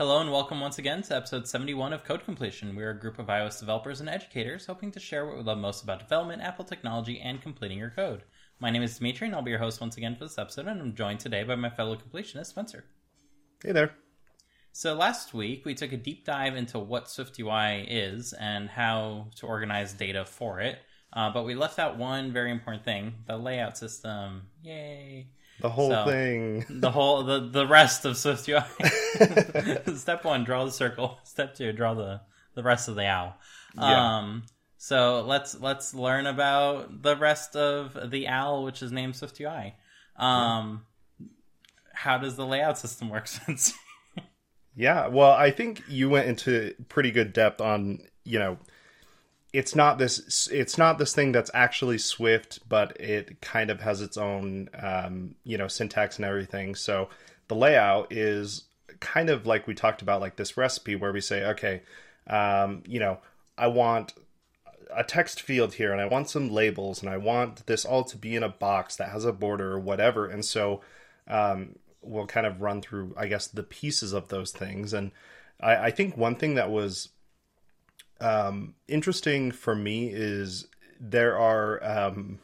Hello and welcome once again to episode 71 of Code Completion. We're a group of iOS developers and educators hoping to share what we love most about development, Apple technology, and completing your code. My name is Dimitri and I'll be your host once again for this episode, and I'm joined today by my fellow completionist, Spencer. Hey there. So last week we took a deep dive into what SwiftUI is and how to organize data for it, uh, but we left out one very important thing: the layout system. Yay! The whole So- thing. The whole the the rest of SwiftUI. Step one: draw the circle. Step two: draw the the rest of the owl. Yeah. Um, so let's let's learn about the rest of the owl, which is named SwiftUI. Um, how does the layout system work? Since Yeah, well, I think you went into pretty good depth on, you know, it's not this it's not this thing that's actually Swift, but it kind of has its own um, you know, syntax and everything. So the layout is kind of like we talked about like this recipe where we say, okay, um, you know, I want a text field here and I want some labels and I want this all to be in a box that has a border or whatever. And so um, we'll kind of run through, I guess, the pieces of those things. And I, I think one thing that was um, interesting for me is there are um,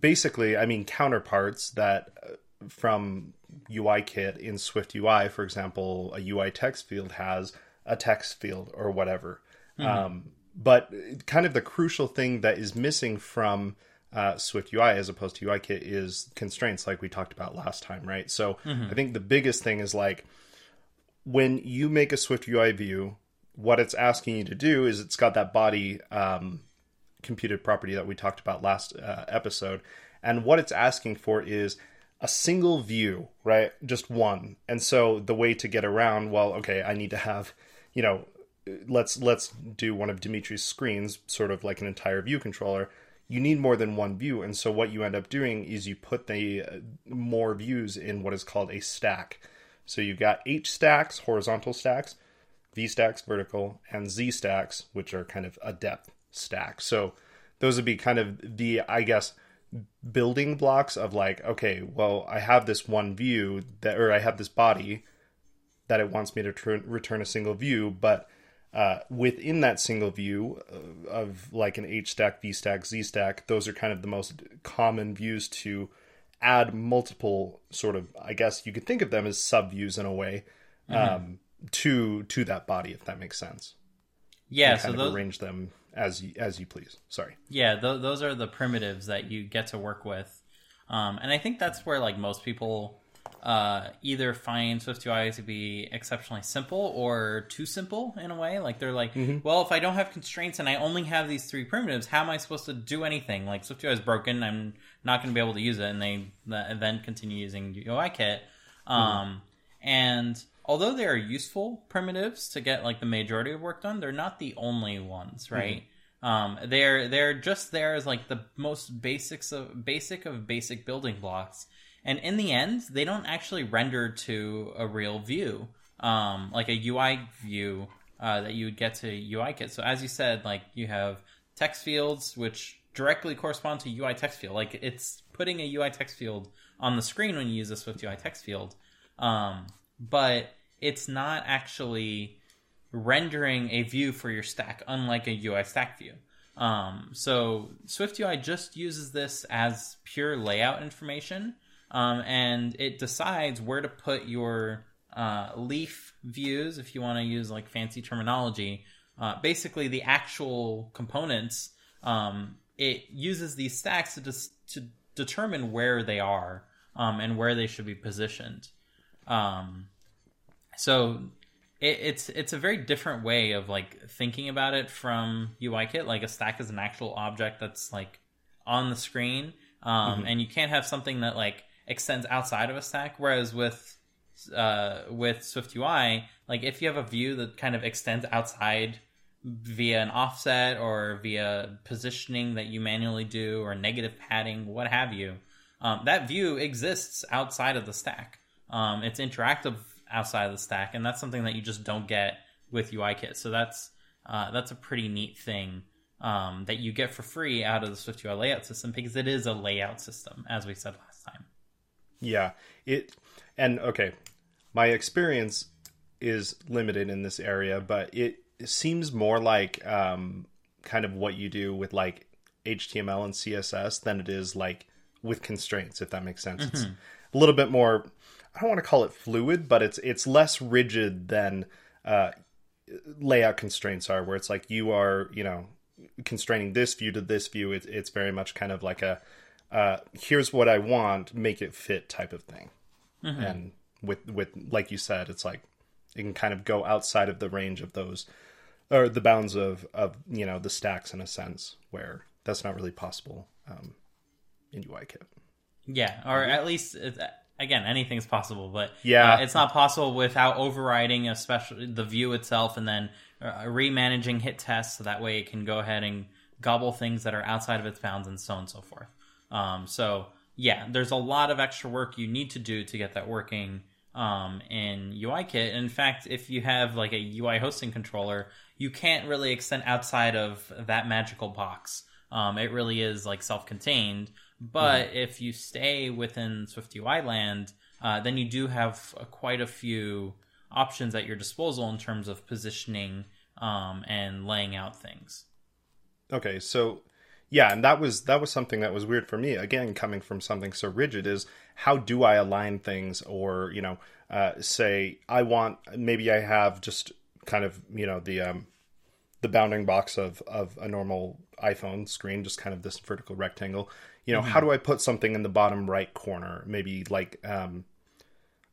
basically, I mean, counterparts that uh, from UIKit in Swift UI, for example, a UI text field has a text field or whatever. Um, but kind of the crucial thing that is missing from uh, Swift UI as opposed to UIKit is constraints, like we talked about last time, right? So I think the biggest thing is like when you make a Swift UI view, what it's asking you to do is it's got that body um, computed property that we talked about last uh, episode, and what it's asking for is a single view, right? Just one. And so the way to get around, well, okay, I need to have, you know, let's let's do one of Dimitri's screens, sort of like an entire view controller. You need more than one view, and so what you end up doing is you put the uh, more views in what is called a stack. So you've got H stacks, horizontal stacks, V stacks, vertical, and Z stacks, which are kind of a depth stack. So those would be kind of the, I guess, building blocks of like, okay, well, I have this one view that, or I have this body that it wants me to tr- return a single view, but uh, within that single view of, of like an H stack, V stack, Z stack, those are kind of the most common views to add multiple sort of, I guess you could think of them as sub views in a way um, to to that body, if that makes sense. yeah, so those arrange them as you, as you please. Sorry. yeah th- those are the primitives that you get to work with, um, and I think that's where like most people uh, either find SwiftUI to be exceptionally simple or too simple in a way. Like they're like, well, if I don't have constraints and I only have these three primitives, how am I supposed to do anything? Like SwiftUI is broken, I'm not going to be able to use it, and they then continue using UIKit. Um, And although they are useful primitives to get like the majority of work done, they're not the only ones, right? Um, they're they're just there as like the most basics of basic of basic building blocks, and in the end, they don't actually render to a real view, um, like a UI view uh, that you would get to UIKit. So as you said, like you have text fields which directly correspond to UI text field. Like it's putting a UI text field on the screen when you use a Swift UI text field, um, but it's not actually rendering a view for your stack, unlike a UI stack view. Um, so SwiftUI just uses this as pure layout information, um, and it decides where to put your uh, leaf views, if you want to use like fancy terminology. Uh, basically, the actual components. Um, it uses these stacks to dis- to determine where they are um, and where they should be positioned. Um, so it, it's it's a very different way of like thinking about it from UIKit. Like a stack is an actual object that's like on the screen, um, and you can't have something that like extends outside of a stack. Whereas with uh, with Swift UI, like if you have a view that kind of extends outside via an offset or via positioning that you manually do or negative padding, what have you, um, that view exists outside of the stack. Um, it's interactive outside of the stack, and that's something that you just don't get with UIKit. So that's uh, that's a pretty neat thing um, that you get for free out of the Swift UI layout system because it is a layout system, as we said last time. Yeah, it and okay, my experience is limited in this area, but it, it seems more like um, kind of what you do with like HTML and CSS than it is like with constraints, if that makes sense. Mm-hmm. It's a little bit more. I don't want to call it fluid, but it's it's less rigid than uh, layout constraints are, where it's like you are, you know, constraining this view to this view. It, it's very much kind of like a uh, here's what I want, make it fit type of thing. Mm-hmm. And with with like you said, it's like it can kind of go outside of the range of those or the bounds of of you know the stacks in a sense where that's not really possible um, in UIKit. Yeah, or at least again, anything's possible, but yeah, uh, it's not possible without overriding especially the view itself and then uh, remanaging hit tests so that way it can go ahead and gobble things that are outside of its bounds and so on and so forth. Um, so yeah, there's a lot of extra work you need to do to get that working um, in UIKit. In fact, if you have like a UI hosting controller, you can't really extend outside of that magical box. Um, it really is like self-contained. But mm-hmm. if you stay within SwiftUI land, uh, then you do have uh, quite a few options at your disposal in terms of positioning um, and laying out things. Okay, so yeah, and that was that was something that was weird for me. Again, coming from something so rigid, is how do I align things, or you know, uh, say I want maybe I have just kind of you know the um, the bounding box of of a normal iPhone screen, just kind of this vertical rectangle. You know, mm-hmm. how do I put something in the bottom right corner? Maybe like um,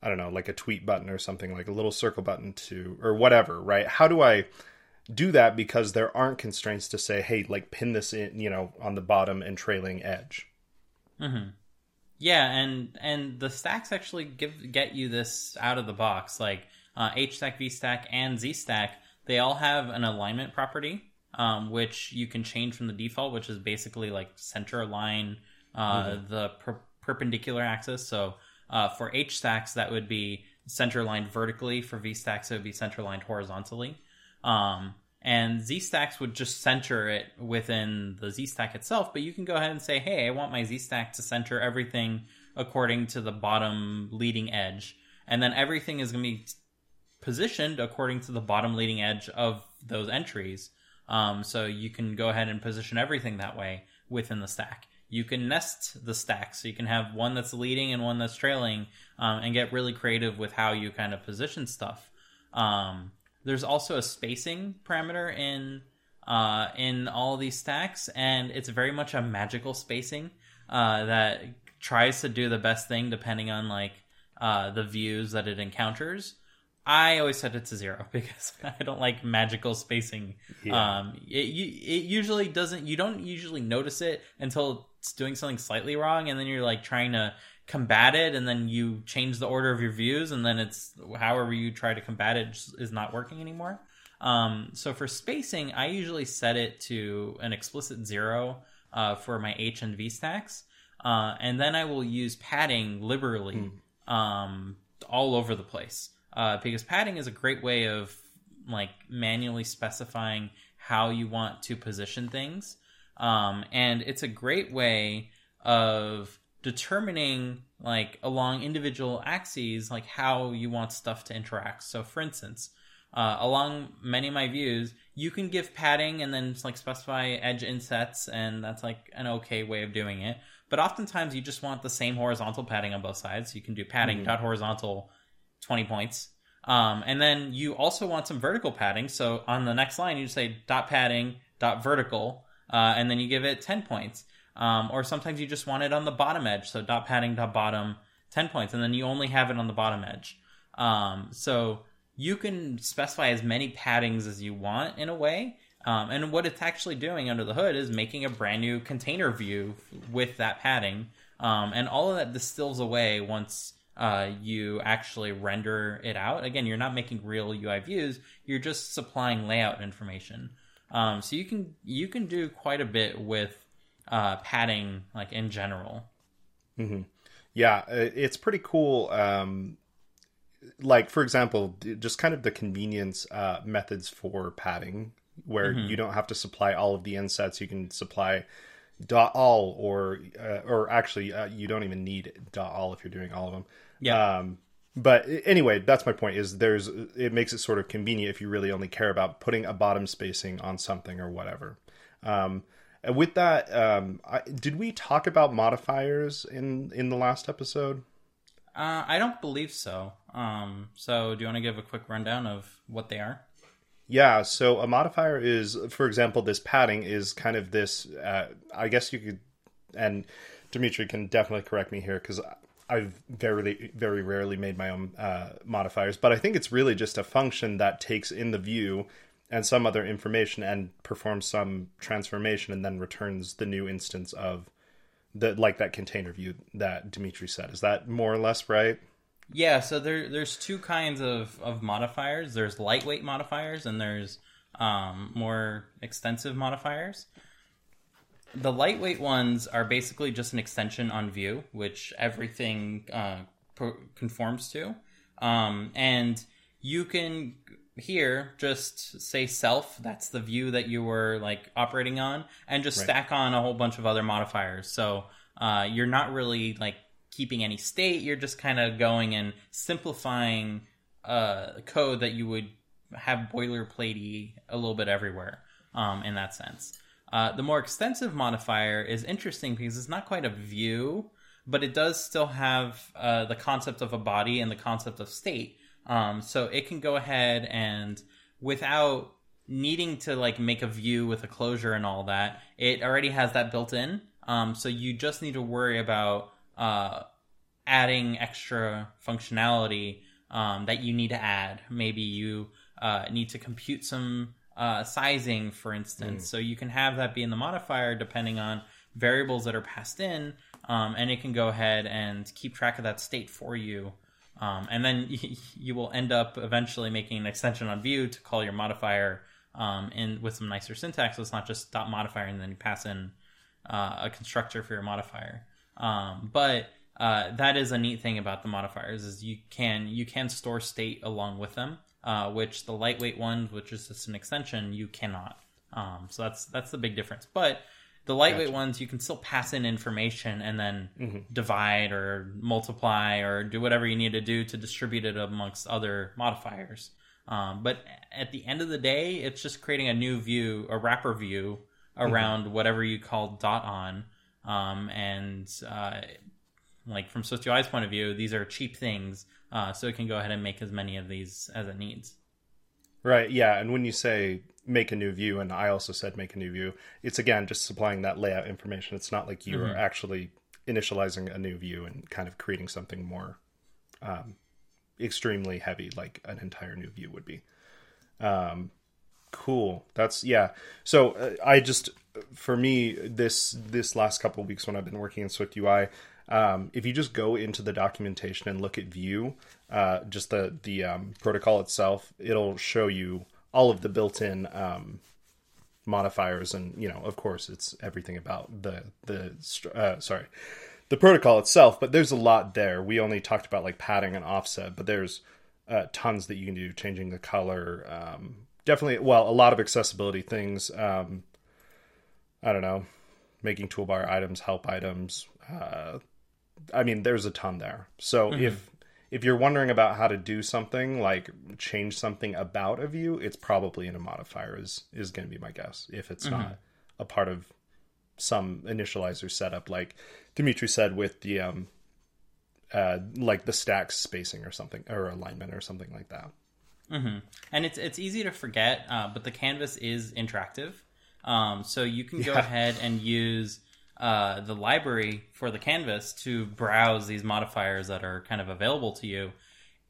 I don't know, like a tweet button or something, like a little circle button to or whatever, right? How do I do that because there aren't constraints to say, hey, like pin this in, you know, on the bottom and trailing edge. Mm-hmm. Yeah, and and the stacks actually give get you this out of the box. Like uh, h stack v stack and z stack they all have an alignment property, um, which you can change from the default, which is basically like center align uh, mm-hmm. the per- perpendicular axis. So uh, for stacks, that would be center aligned vertically. For V stacks, it would be center aligned horizontally. Um, and stacks would just center it within the Z stack itself, but you can go ahead and say, hey, I want my Z stack to center everything according to the bottom leading edge. And then everything is going to be positioned according to the bottom leading edge of those entries. Um, so you can go ahead and position everything that way within the stack. You can nest the stacks, so you can have one that's leading and one that's trailing, um, and get really creative with how you kind of position stuff. Um, there's also a spacing parameter in uh, in all these stacks, and it's very much a magical spacing uh, that tries to do the best thing depending on like uh, the views that it encounters. I always set it to zero because I don't like magical spacing. Yeah. Um, it it usually doesn't. You don't usually notice it until it's doing something slightly wrong, and then you're like trying to combat it and then you change the order of your views and then it's however you try to combat it is not working anymore um, so for spacing i usually set it to an explicit zero uh, for my h and v stacks uh, and then i will use padding liberally mm. um, all over the place uh, because padding is a great way of like manually specifying how you want to position things. Um, and it's a great way of determining like along individual axes like how you want stuff to interact. So for instance uh, along many of my views you can give padding and then like specify edge insets and that's like an okay way of doing it. But oftentimes you just want the same horizontal padding on both sides. You can do padding mm-hmm. dot horizontal 20 points um, and then you also want some vertical padding so on the next line you say dot padding dot vertical uh, and then you give it 10 points um, or sometimes you just want it on the bottom edge. So dot padding dot bottom, 10 points. And then you only have it on the bottom edge. Um, so you can specify as many paddings as you want in a way. Um, and what it's actually doing under the hood is making a brand new container view with that padding. Um, and all of that distills away once uh, you actually render it out. Again, you're not making real UI views. You're just supplying layout information. Um, so you can you can do quite a bit with uh, padding like in general. Mm-hmm. Yeah, it's pretty cool. Um, like for example, just kind of the convenience uh, methods for padding, where mm-hmm. you don't have to supply all of the insets. You can supply dot all, or uh, or actually, uh, you don't even need dot all if you're doing all of them. Yeah. Um, but anyway, that's my point. Is there's it makes it sort of convenient if you really only care about putting a bottom spacing on something or whatever. Um, and with that, um, I, did we talk about modifiers in in the last episode? Uh, I don't believe so. Um, so do you want to give a quick rundown of what they are? Yeah, so a modifier is, for example, this padding is kind of this. Uh, I guess you could, and Dimitri can definitely correct me here because I've very, very rarely made my own uh, modifiers, but I think it's really just a function that takes in the view and some other information and performs some transformation and then returns the new instance of the like that container view that Dimitri said. Is that more or less right? Yeah, so there there's two kinds of, of modifiers. There's lightweight modifiers and there's um, more extensive modifiers. The lightweight ones are basically just an extension on view, which everything uh, conforms to. Um, and you can here just say self that's the view that you were like operating on and just right. stack on a whole bunch of other modifiers so uh, you're not really like keeping any state you're just kind of going and simplifying uh, code that you would have boilerplatey a little bit everywhere um, in that sense uh, the more extensive modifier is interesting because it's not quite a view but it does still have uh, the concept of a body and the concept of state um, so it can go ahead and without needing to like make a view with a closure and all that, it already has that built in. Um, so you just need to worry about uh, adding extra functionality um, that you need to add. Maybe you uh, need to compute some uh, sizing, for instance. Mm. So you can have that be in the modifier depending on variables that are passed in, um, and it can go ahead and keep track of that state for you um, and then you will end up eventually making an extension on View to call your modifier um, in with some nicer syntax. So it's not just dot modifier and then you pass in uh, a constructor for your modifier. Um, but uh, that is a neat thing about the modifiers is you can you can store state along with them, uh, which the lightweight ones, which is just an extension, you cannot. Um, so that's that's the big difference. But the lightweight gotcha. ones, you can still pass in information and then mm-hmm. divide or multiply or do whatever you need to do to distribute it amongst other modifiers. Um, but at the end of the day, it's just creating a new view, a wrapper view around mm-hmm. whatever you call dot on. Um, and uh, like from SwiftUI's point of view, these are cheap things, uh, so it can go ahead and make as many of these as it needs. Right. Yeah. And when you say make a new view and i also said make a new view it's again just supplying that layout information it's not like you mm-hmm. are actually initializing a new view and kind of creating something more um, extremely heavy like an entire new view would be um, cool that's yeah so uh, i just for me this this last couple of weeks when i've been working in swift ui um, if you just go into the documentation and look at view uh, just the the um, protocol itself it'll show you all of the built-in um, modifiers, and you know, of course, it's everything about the the uh, sorry the protocol itself. But there's a lot there. We only talked about like padding and offset, but there's uh, tons that you can do, changing the color. Um, definitely, well, a lot of accessibility things. Um, I don't know, making toolbar items, help items. Uh, I mean, there's a ton there. So mm-hmm. if if you're wondering about how to do something like change something about a view, it's probably in a modifier is is going to be my guess. If it's mm-hmm. not a part of some initializer setup, like Dimitri said with the um, uh, like the stacks spacing or something or alignment or something like that. Mm-hmm. And it's it's easy to forget, uh, but the canvas is interactive, um, so you can go yeah. ahead and use uh, the library for the canvas to browse these modifiers that are kind of available to you.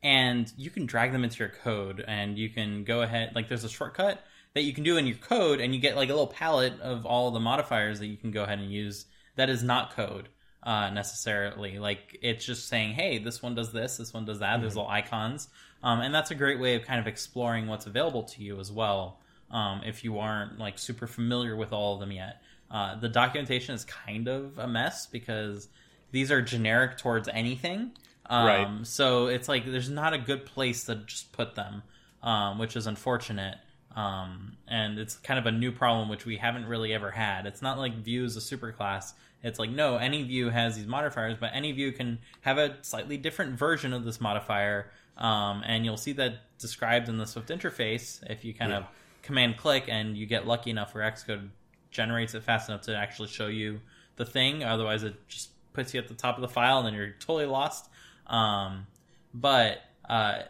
And you can drag them into your code and you can go ahead like there's a shortcut that you can do in your code and you get like a little palette of all the modifiers that you can go ahead and use that is not code uh, necessarily. Like it's just saying hey this one does this this one does that mm-hmm. there's little icons. Um, and that's a great way of kind of exploring what's available to you as well um, if you aren't like super familiar with all of them yet uh, the documentation is kind of a mess because these are generic towards anything. Um, right. So it's like there's not a good place to just put them, um, which is unfortunate. Um, and it's kind of a new problem which we haven't really ever had. It's not like view is a superclass. It's like no, any view has these modifiers, but any view can have a slightly different version of this modifier. Um, and you'll see that described in the Swift interface if you kind Yeah. of command click and you get lucky enough where Xcode generates it fast enough to actually show you the thing. Otherwise, it just puts you at the top of the file and then you're totally lost. Um, but uh,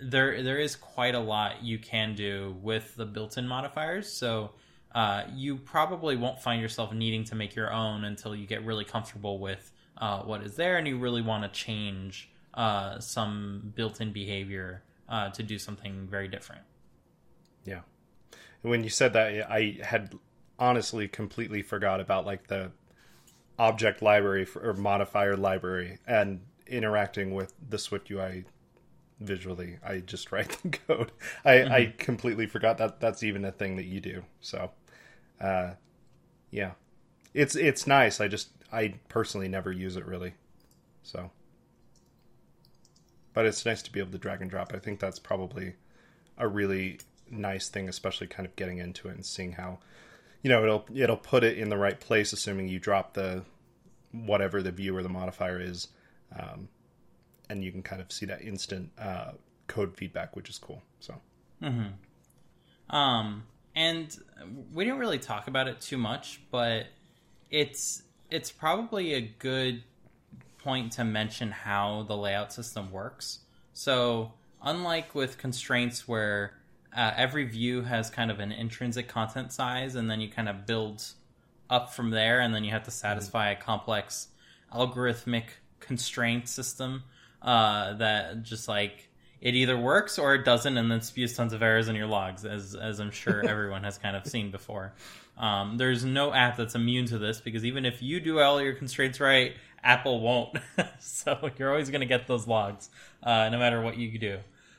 there there is quite a lot you can do with the built-in modifiers. So uh, you probably won't find yourself needing to make your own until you get really comfortable with uh, what is there and you really want to change uh, some built-in behavior uh, to do something very different. Yeah. When you said that, I had honestly completely forgot about like the object library for, or modifier library and interacting with the Swift UI visually. I just write the code. I, I completely forgot that that's even a thing that you do. So, uh, yeah, it's it's nice. I just I personally never use it really. So, but it's nice to be able to drag and drop. I think that's probably a really nice thing, especially kind of getting into it and seeing how, you know, it'll it'll put it in the right place, assuming you drop the whatever the view or the modifier is, um, and you can kind of see that instant uh, code feedback, which is cool. So Um, and we didn't really talk about it too much, but it's it's probably a good point to mention how the layout system works. So, unlike with constraints where uh, every view has kind of an intrinsic content size, and then you kind of build up from there, and then you have to satisfy a complex algorithmic constraint system uh, that just like it either works or it doesn't, and then spews tons of errors in your logs, as as I'm sure everyone has kind of seen before. Um, there's no app that's immune to this because even if you do all your constraints right, Apple won't. so you're always going to get those logs, uh, no matter what you do.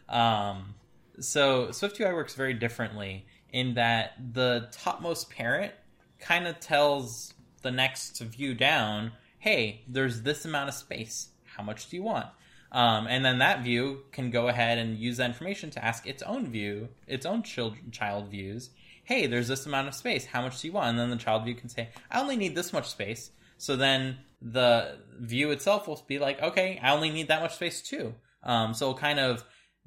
Um, so SwiftUI works very differently in that the topmost parent kind of tells the next view down, "Hey, there's this amount of space. How much do you want?" Um, and then that view can go ahead and use that information to ask its own view, its own child, child views, hey, there's this amount of space. How much do you want? And then the child view can say, I only need this much space. So then the view itself will be like, okay, I only need that much space too. Um, so kind of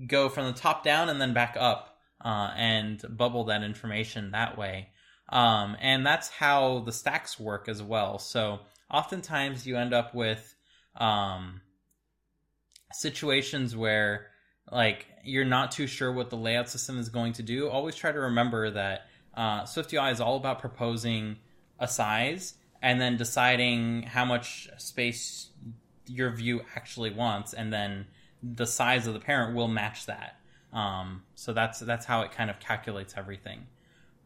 go from the top down and then back up uh, and bubble that information that way. Um, and that's how the stacks work as well. So oftentimes you end up with um, situations where like you're not too sure what the layout system is going to do. Always try to remember that uh, SwiftUI is all about proposing a size and then deciding how much space your view actually wants, and then the size of the parent will match that. Um, so that's that's how it kind of calculates everything.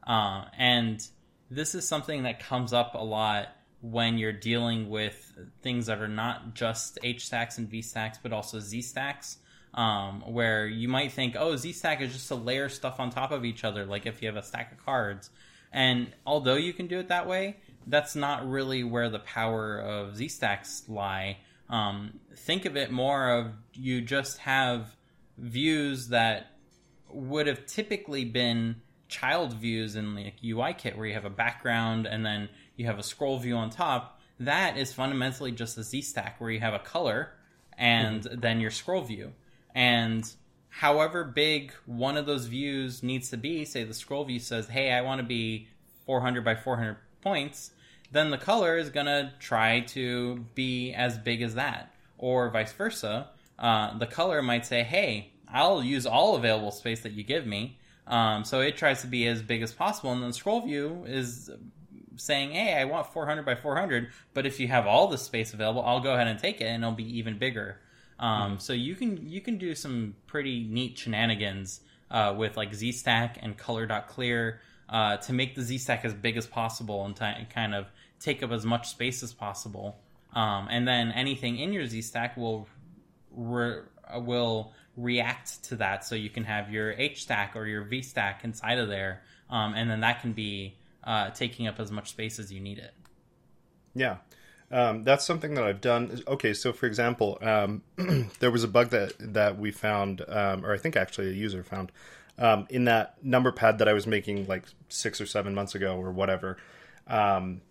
Uh, and this is something that comes up a lot when you're dealing with things that are not just H stacks and V stacks, but also Z stacks. Um, where you might think, oh, Z stack is just to layer stuff on top of each other, like if you have a stack of cards. And although you can do it that way, that's not really where the power of Z stacks lie. Um, think of it more of you just have views that would have typically been child views in like UIKit where you have a background and then you have a scroll view on top. That is fundamentally just a Z stack where you have a color and then your scroll view. And however big one of those views needs to be, say the scroll view says, hey, I want to be 400 by 400 points, then the color is going to try to be as big as that. Or vice versa. Uh, the color might say, hey, I'll use all available space that you give me. Um, so it tries to be as big as possible. And then the scroll view is saying, hey, I want 400 by 400, but if you have all the space available, I'll go ahead and take it and it'll be even bigger. Um, So you can you can do some pretty neat shenanigans uh, with like ZStack and color.clear uh, to make the Z stack as big as possible and kind of take up as much space as possible. Um, and then anything in your ZStack will re- will react to that, so you can have your H stack or your V stack inside of there, um, and then that can be uh, taking up as much space as you need it. Yeah. Um, that's something that I've done. Okay, so for example, um, there was a bug that that we found, um, or I think actually a user found, um, in that number pad that I was making like six or seven months ago or whatever. Um,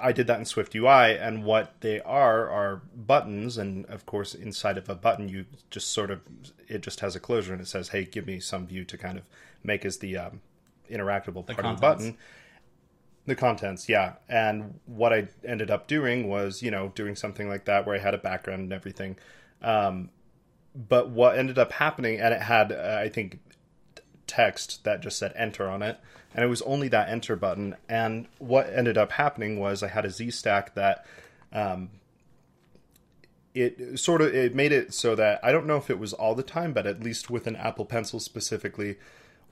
I did that in Swift UI, and what they are are buttons, and of course, inside of a button, you just sort of it just has a closure, and it says, "Hey, give me some view to kind of make as the um, interactable part of the button." The contents, yeah. And what I ended up doing was, you know, doing something like that where I had a background and everything. Um, but what ended up happening, and it had, uh, I think, text that just said enter on it and it was only that enter button. And what ended up happening was i had a z stack that um, it sort of it made it so that i don't know if it was all the time but at least with an apple pencil specifically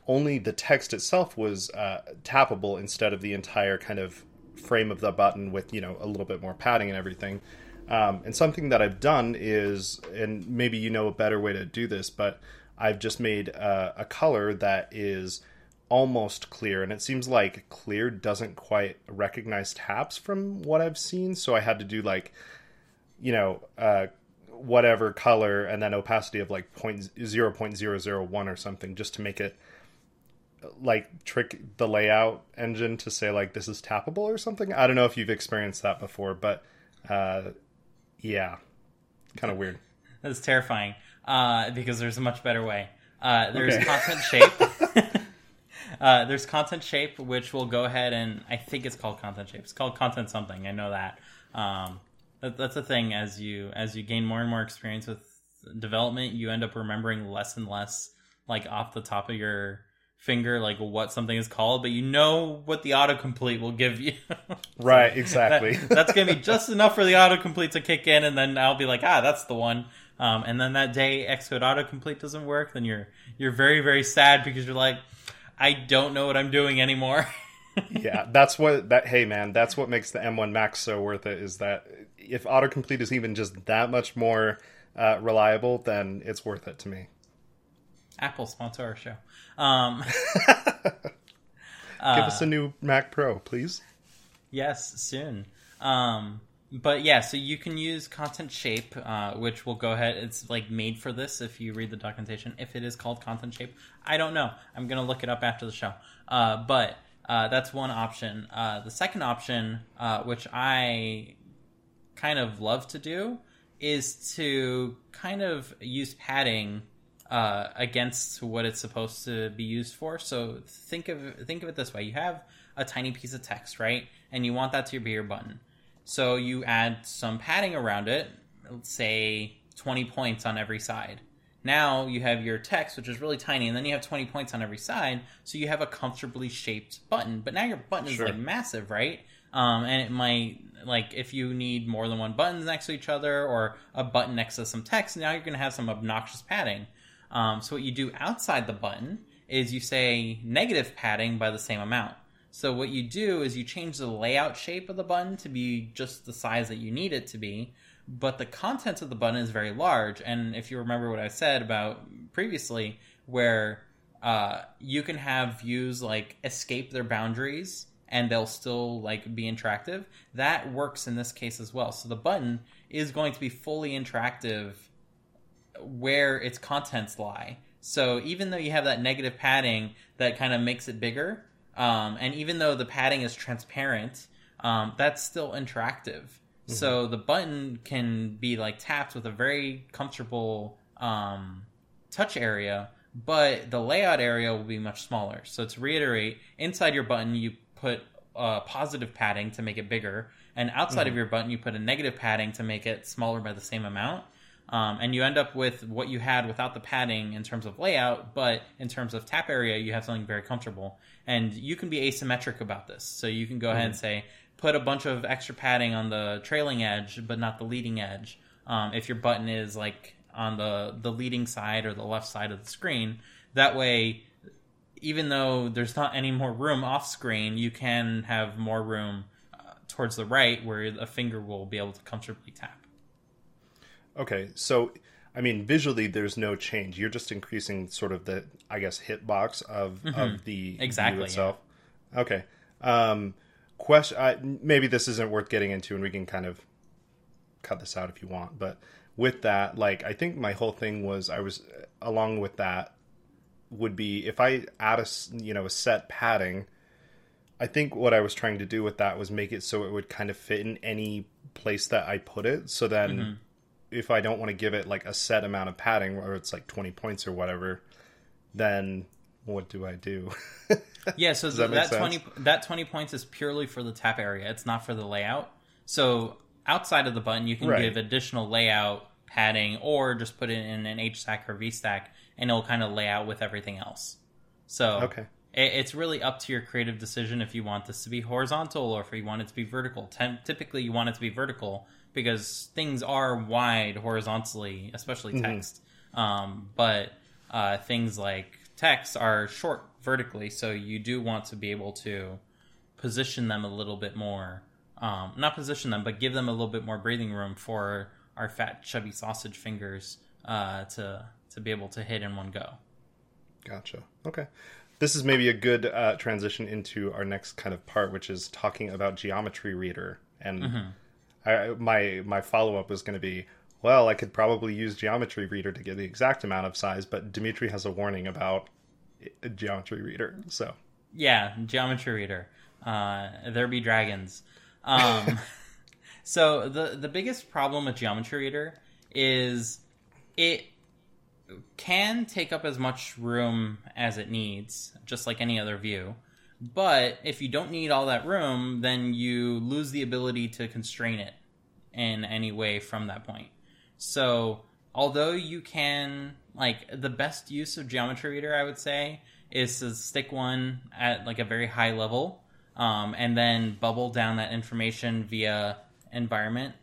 only the text itself was uh, tappable instead of the entire kind of frame of the button with you know a little bit more padding and everything. Um, and something that i've done is and maybe you know a better way to do this but I've just made a, a color that is almost clear and it seems like clear doesn't quite recognize taps from what I've seen so I had to do like you know uh whatever color and then opacity of like point zero point zero zero one or something just to make it like trick the layout engine to say like this is tappable or something. I don't know if you've experienced that before, but uh yeah. Kind of weird. That's terrifying uh, because there's a much better way. Uh, there's okay. content shape. uh, there's content shape, which will go ahead and I think it's called content shape. It's called content something. I know that. Um, that that's a thing as you as you gain more and more experience with development, you end up remembering less and less, like off the top of your finger, like what something is called, but you know what the autocomplete will give you. right, exactly. that, that's gonna be just enough for the autocomplete to kick in, and then I'll be like, ah, that's the one. Um, and then that day Xcode autocomplete doesn't work, then you're you're very very sad because you're like, I don't know what I'm doing anymore. yeah, that's what that. Hey man, that's what makes the M1 Max so worth it. Is that if autocomplete is even just that much more uh, reliable, then it's worth it to me. Apple sponsor our show. Um, Give us a new Mac Pro, please. Yes, soon. Um, but yeah, so you can use content shape, uh, which will go ahead. It's like made for this. If you read the documentation, if it is called content shape, I don't know. I'm gonna look it up after the show. Uh, but uh, that's one option. Uh, the second option, uh, which I kind of love to do, is to kind of use padding uh, against what it's supposed to be used for. So think of think of it this way: you have a tiny piece of text, right, and you want that to be your button so you add some padding around it, let's say 20 points on every side. Now you have your text, which is really tiny, and then you have 20 points on every side, so you have a comfortably shaped button. But now your button is sure. like massive, right? Um, and it might like if you need more than one button next to each other or a button next to some text, now you're going to have some obnoxious padding. Um, so what you do outside the button is you say negative padding by the same amount. So what you do is you change the layout shape of the button to be just the size that you need it to be, but the content of the button is very large. And if you remember what I said about previously, where uh, you can have views like escape their boundaries and they'll still like be interactive, that works in this case as well. So the button is going to be fully interactive where its contents lie. So even though you have that negative padding that kind of makes it bigger, um, and even though the padding is transparent, um, that's still interactive. Mm-hmm. So the button can be like tapped with a very comfortable um, touch area, but the layout area will be much smaller. So to reiterate, inside your button you put uh, positive padding to make it bigger, and outside mm-hmm. of your button you put a negative padding to make it smaller by the same amount. Um, and you end up with what you had without the padding in terms of layout, but in terms of tap area, you have something very comfortable. And you can be asymmetric about this. So you can go mm ahead and mm-hmm. say, put a bunch of extra padding on the trailing edge, but not the leading edge. Um, if your button is like on the, the leading side or the left side of the screen, that way, even though there's not any more room off screen, you can have more room uh, towards the right where a finger will be able to comfortably tap. Okay, so I mean, visually, there's no change. You're just increasing sort of the, I guess, hitbox of mm-hmm. of the exactly itself. Yeah. Okay. Um, question. I, maybe this isn't worth getting into, and we can kind of cut this out if you want. But with that, like, I think my whole thing was I was along with that would be if I add a you know a set padding. I think what I was trying to do with that was make it so it would kind of fit in any place that I put it. So then, mm-hmm. If I don't want to give it like a set amount of padding, or it's like twenty points or whatever, then what do I do? yeah, so that, that twenty that twenty points is purely for the tap area. It's not for the layout. So outside of the button, you can right. give additional layout padding, or just put it in an H stack or V stack, and it'll kind of lay out with everything else. So okay. It, it's really up to your creative decision if you want this to be horizontal or if you want it to be vertical. Ten, typically, you want it to be vertical because things are wide horizontally, especially mm-hmm. text. Mm-hmm. Um, but uh, things like text are short vertically, so you do want to be able to position them a little bit more. Um, not position them, but give them a little bit more breathing room for our fat, chubby sausage fingers uh, to to be able to hit in one go. Gotcha. Okay. This is maybe a good uh, transition into our next kind of part, which is talking about Geometry Reader. And mm-hmm. I, my my follow up was going to be, well, I could probably use Geometry Reader to get the exact amount of size, but Dimitri has a warning about Geometry Reader. So yeah, Geometry Reader. Uh, there be dragons. Um, so the the biggest problem with Geometry Reader is it can take up as much room as it needs, just like any other view. But if you don't need all that room, then you lose the ability to constrain it in any way from that point. So, although you can, like, the best use of Geometry Reader, I would say, is to stick one at like a very high level um, and then bubble down that information via environment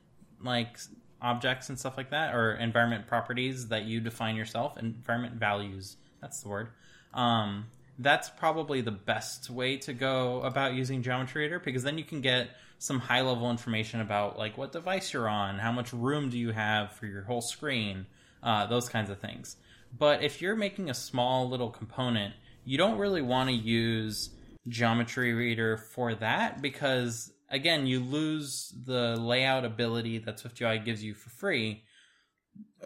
like objects and stuff like that, or environment properties that you define yourself, environment values. That's the word. Um, that's probably the best way to go about using Geometry Reader because then you can get some high level information about like what device you're on, how much room do you have for your whole screen, uh, those kinds of things. But if you're making a small little component, you don't really want to use Geometry Reader for that because again, you lose the layout ability that SwiftUI gives you for free,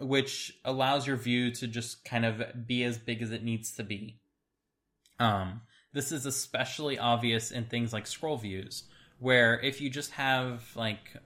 which allows your view to just kind of be as big as it needs to be. Um, this is especially obvious in things like scroll views, where if you just have like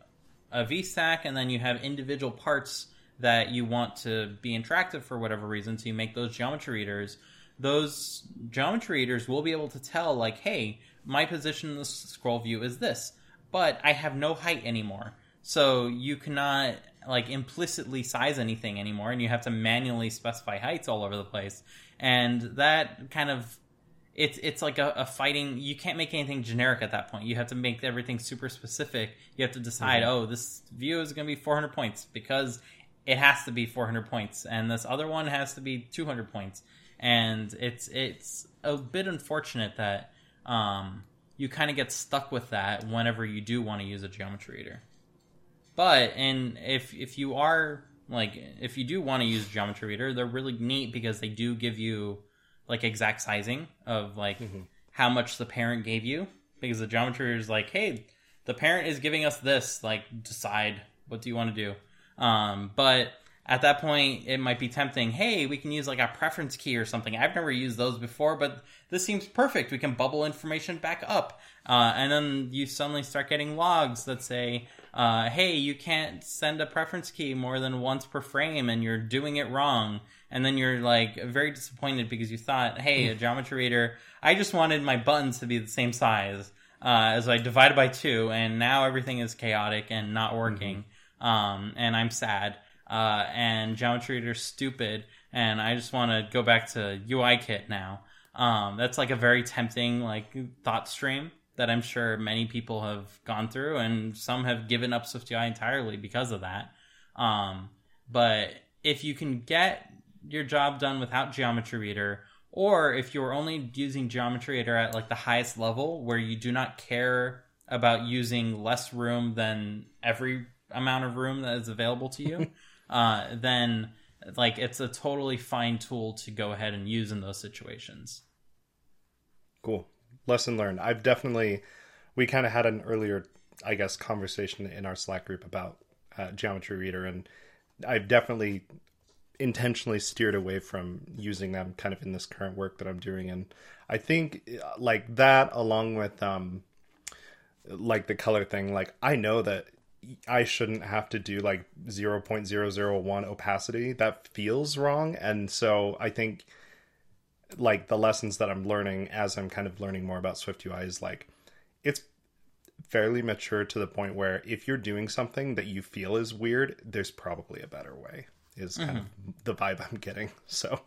a VStack and then you have individual parts that you want to be interactive for whatever reason, so you make those geometry readers, those geometry readers will be able to tell, like, hey, my position in the scroll view is this but I have no height anymore. So you cannot like implicitly size anything anymore, and you have to manually specify heights all over the place. And that kind of it's it's like a, a, fighting. You can't make anything generic at that point. You have to make everything super specific. You have to decide, mm-hmm. oh, this view is going to be 400 points because it has to be 400 points, and this other one has to be 200 points. And it's it's a bit unfortunate that um, you kind of get stuck with that whenever you do want to use a geometry reader. But and if if you are like if you do want to use geometry reader, they're really neat because they do give you like exact sizing of like mm-hmm. how much the parent gave you because the geometry is like, hey, the parent is giving us this, like decide what do you want to do. Um, but at that point it might be tempting hey we can use like a preference key or something. I've never used those before but this seems perfect. We can bubble information back up uh, and then you suddenly start getting logs that say uh, hey you can't send a preference key more than once per frame and you're doing it wrong. And then you're like very disappointed because you thought hey a geometry reader i just wanted my buttons to be the same size uh, as i divided by two and now everything is chaotic and not working. Mm-hmm. um, and i'm sad uh, and Geometry Reader stupid, and I just want to go back to UIKit now. Um, that's like a very tempting like thought stream that I'm sure many people have gone through, and some have given up SwiftUI entirely because of that. Um, but if you can get your job done without Geometry Reader, or if you're only using Geometry Reader at like the highest level where you do not care about using less room than every amount of room that is available to you, uh, then like it's a totally fine tool to go ahead and use in those situations. Cool. Lesson learned. I've definitely we kind of had an earlier, I guess, conversation in our Slack group about uh, Geometry Reader, and I've definitely intentionally steered away from using them kind of in this current work that I'm doing. And I think uh, like that, along with um, like the color thing, like I know that I shouldn't have to do like 0.001 opacity. That feels wrong. And so I think like the lessons that I'm learning as I'm kind of learning more about Swift UI is like it's fairly mature to the point where if you're doing something that you feel is weird, there's probably a better way. Is kind mm-hmm. of the vibe I'm getting. So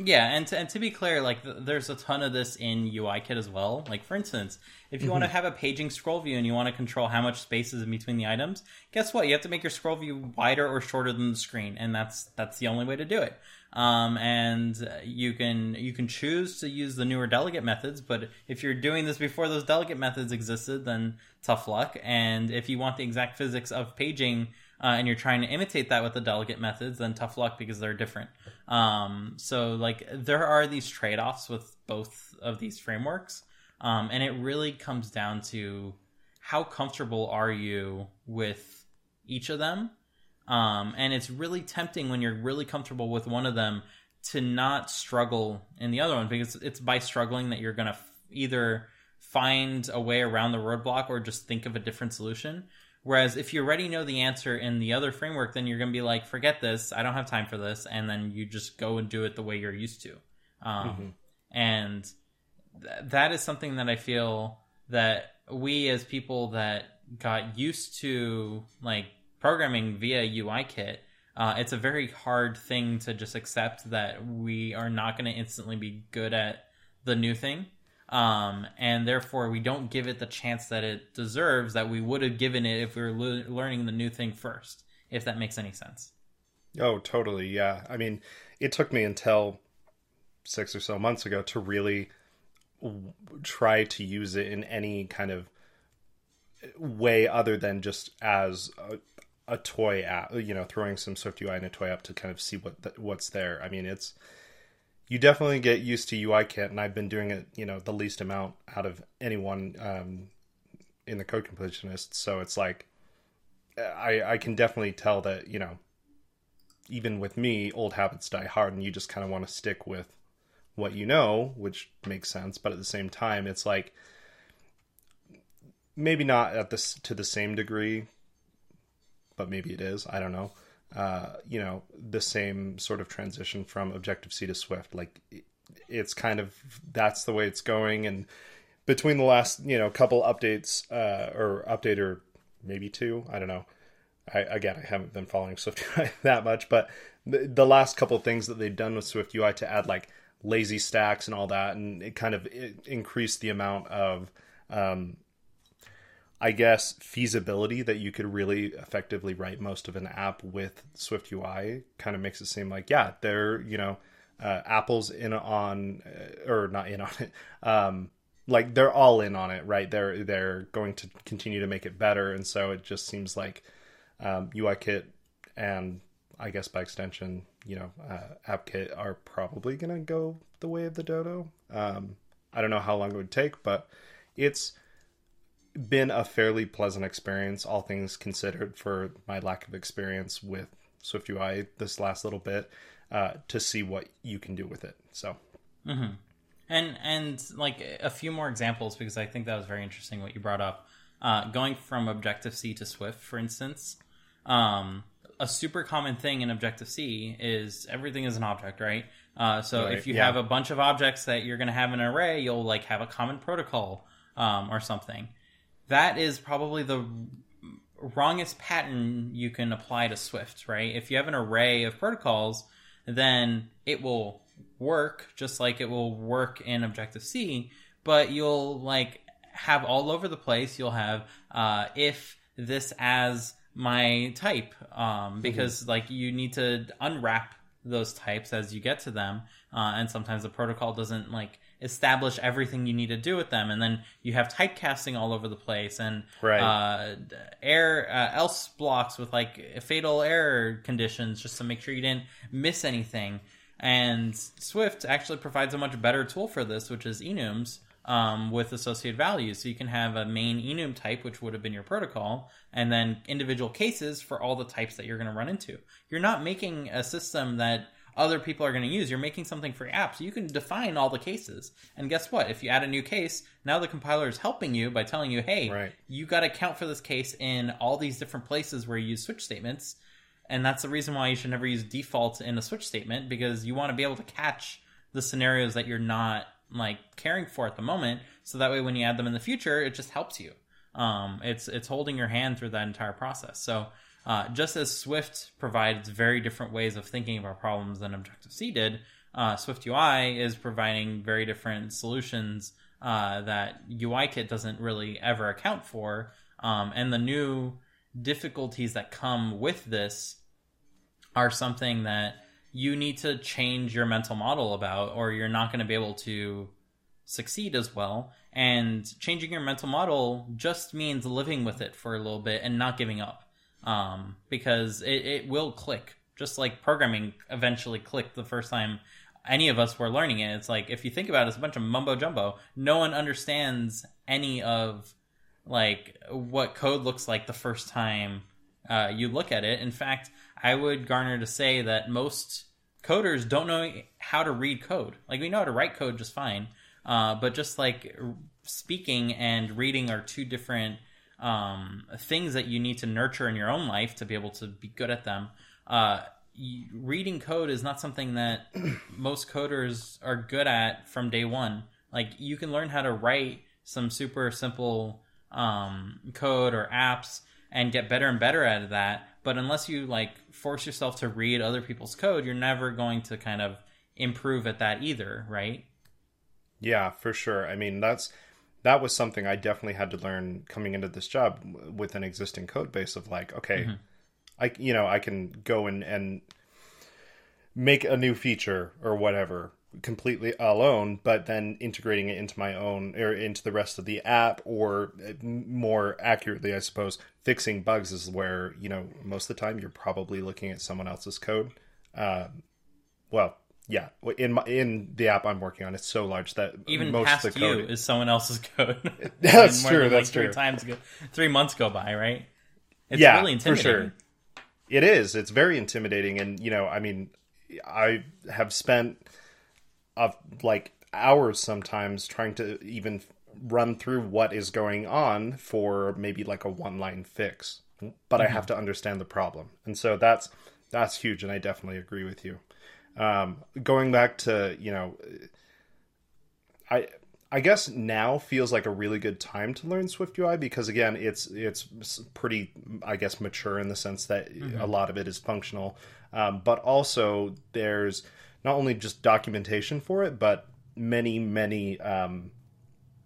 Yeah, and to, and to be clear, like th- there's a ton of this in UIKit as well. Like for instance, if you want to have a paging scroll view and you want to control how much space is in between the items, guess what? You have to make your scroll view wider or shorter than the screen, and that's that's the only way to do it. Um, and you can you can choose to use the newer delegate methods, but if you're doing this before those delegate methods existed, then tough luck. And if you want the exact physics of paging uh, and you're trying to imitate that with the delegate methods, then tough luck because they're different. Um, so like there are these trade offs with both of these frameworks, um, and it really comes down to how comfortable are you with each of them. Um, and it's really tempting when you're really comfortable with one of them to not struggle in the other one because it's by struggling that you're going to f- either find a way around the roadblock or just think of a different solution. Whereas if you already know the answer in the other framework, then you're going to be like, forget this, I don't have time for this, and then you just go and do it the way you're used to. Um, And th- that is something that I feel that we as people that got used to like programming via UIKit, uh, it's a very hard thing to just accept that we are not going to instantly be good at the new thing um, and therefore we don't give it the chance that it deserves that we would have given it if we were le- learning the new thing first if that makes any sense Oh, totally. Yeah. I mean, it took me until six or so months ago to really try to use it in any kind of way other than just as a, a toy app, you know, throwing some Swift UI in a toy app to kind of see what th- what's there. I mean, it's you definitely get used to UIKit, and I've been doing it, you know, the least amount out of anyone um, in the code completionist. So it's like I I can definitely tell that you know even with me, old habits die hard, and you just kind of want to stick with what you know, which makes sense. But at the same time, it's like maybe not at this to the same degree, but maybe it is. I don't know. Uh, you know, the same sort of transition from Objective C to Swift. Like it's kind of that's the way it's going, and between the last you know couple updates uh, or update or maybe two, I don't know. I, again, I haven't been following Swift UI that much, but the, the last couple things that they've done with Swift UI to add like lazy stacks and all that, and it kind of it increased the amount of, um, I guess, feasibility that you could really effectively write most of an app with Swift UI. Kind of makes it seem like yeah, they're you know, uh, Apple's in on uh, or not in on it. Um, like they're all in on it, right? They're they're going to continue to make it better, and so it just seems like um, UIKit and I guess by extension, you know, uh, AppKit are probably going to go the way of the dodo. Um, I don't know how long it would take, but it's been a fairly pleasant experience, all things considered, for my lack of experience with Swift UI this last little bit, uh, to see what you can do with it. So, and and like a few more examples because I think that was very interesting what you brought up. Uh, going from Objective C to Swift, for instance, um, a super common thing in Objective C is everything is an object, right? Uh, so Right, if you yeah. have a bunch of objects that you're going to have in an array, you'll like have a common protocol um, or something. That is probably the wrongest pattern you can apply to Swift, right? If you have an array of protocols, then it will work just like it will work in Objective C, but you'll like have all over the place. You'll have uh, if this as my type, um, because like you need to unwrap those types as you get to them, uh, and sometimes the protocol doesn't like establish everything you need to do with them, and then you have typecasting all over the place and Right. uh, error uh, else blocks with like fatal error conditions just to make sure you didn't miss anything. And Swift actually provides a much better tool for this, which is enums, um, with associated values. So you can have a main enum type, which would have been your protocol, and then individual cases for all the types that you're going to run into. You're not making a system that other people are going to use. You're making something for your app. So you can define all the cases. And guess what? If you add a new case, now the compiler is helping you by telling you, hey, Right. you got to account for this case in all these different places where you use switch statements. And that's the reason why you should never use default in a switch statement because you want to be able to catch the scenarios that you're not like caring for at the moment. So that way, when you add them in the future, it just helps you. Um, it's it's holding your hand through that entire process. So uh, just as Swift provides very different ways of thinking about problems than Objective C did, uh, Swift UI is providing very different solutions uh, that UIKit doesn't really ever account for. Um, and the new difficulties that come with this are something that you need to change your mental model about, or you're not going to be able to succeed as well. And changing your mental model just means living with it for a little bit and not giving up. Um, because it, it will click, just like programming eventually clicked the first time any of us were learning it. It's like, if you think about it, it's a bunch of mumbo jumbo. No one understands any of like what code looks like the first time uh, you look at it. In fact, I would garner to say that most coders don't know how to read code. Like we know how to write code just fine, uh, but just like speaking and reading are two different um, things that you need to nurture in your own life to be able to be good at them. Uh, reading code is not something that most coders are good at from day one. Like you can learn how to write some super simple um, code or apps and get better and better at that. But unless you like force yourself to read other people's code, you're never going to kind of improve at that either, right? Yeah, for sure. I mean, that's that was something I definitely had to learn coming into this job with an existing code base of like, okay, I you know, I can go and and make a new feature or whatever completely alone, but then integrating it into my own or into the rest of the app or uh, more accurately, I suppose, fixing bugs is where, you know, most of the time you're probably looking at someone else's code. Um, well, yeah, in my, in the app I'm working on, it's so large that Even most past of the you code is someone else's code. That's true, than, that's like, three true. times three months go by, right? It's yeah, really for sure. It is. It's very intimidating, and you know, I mean, I have spent of like hours sometimes trying to even run through what is going on for maybe like a one line fix, but I mm-hmm. have to understand the problem, and so that's that's huge, and I definitely agree with you. Um, going back to you know, I I guess now feels like a really good time to learn Swift UI because again, it's it's pretty I guess mature in the sense that a lot of it is functional, um, but also there's not only just documentation for it, but many many um,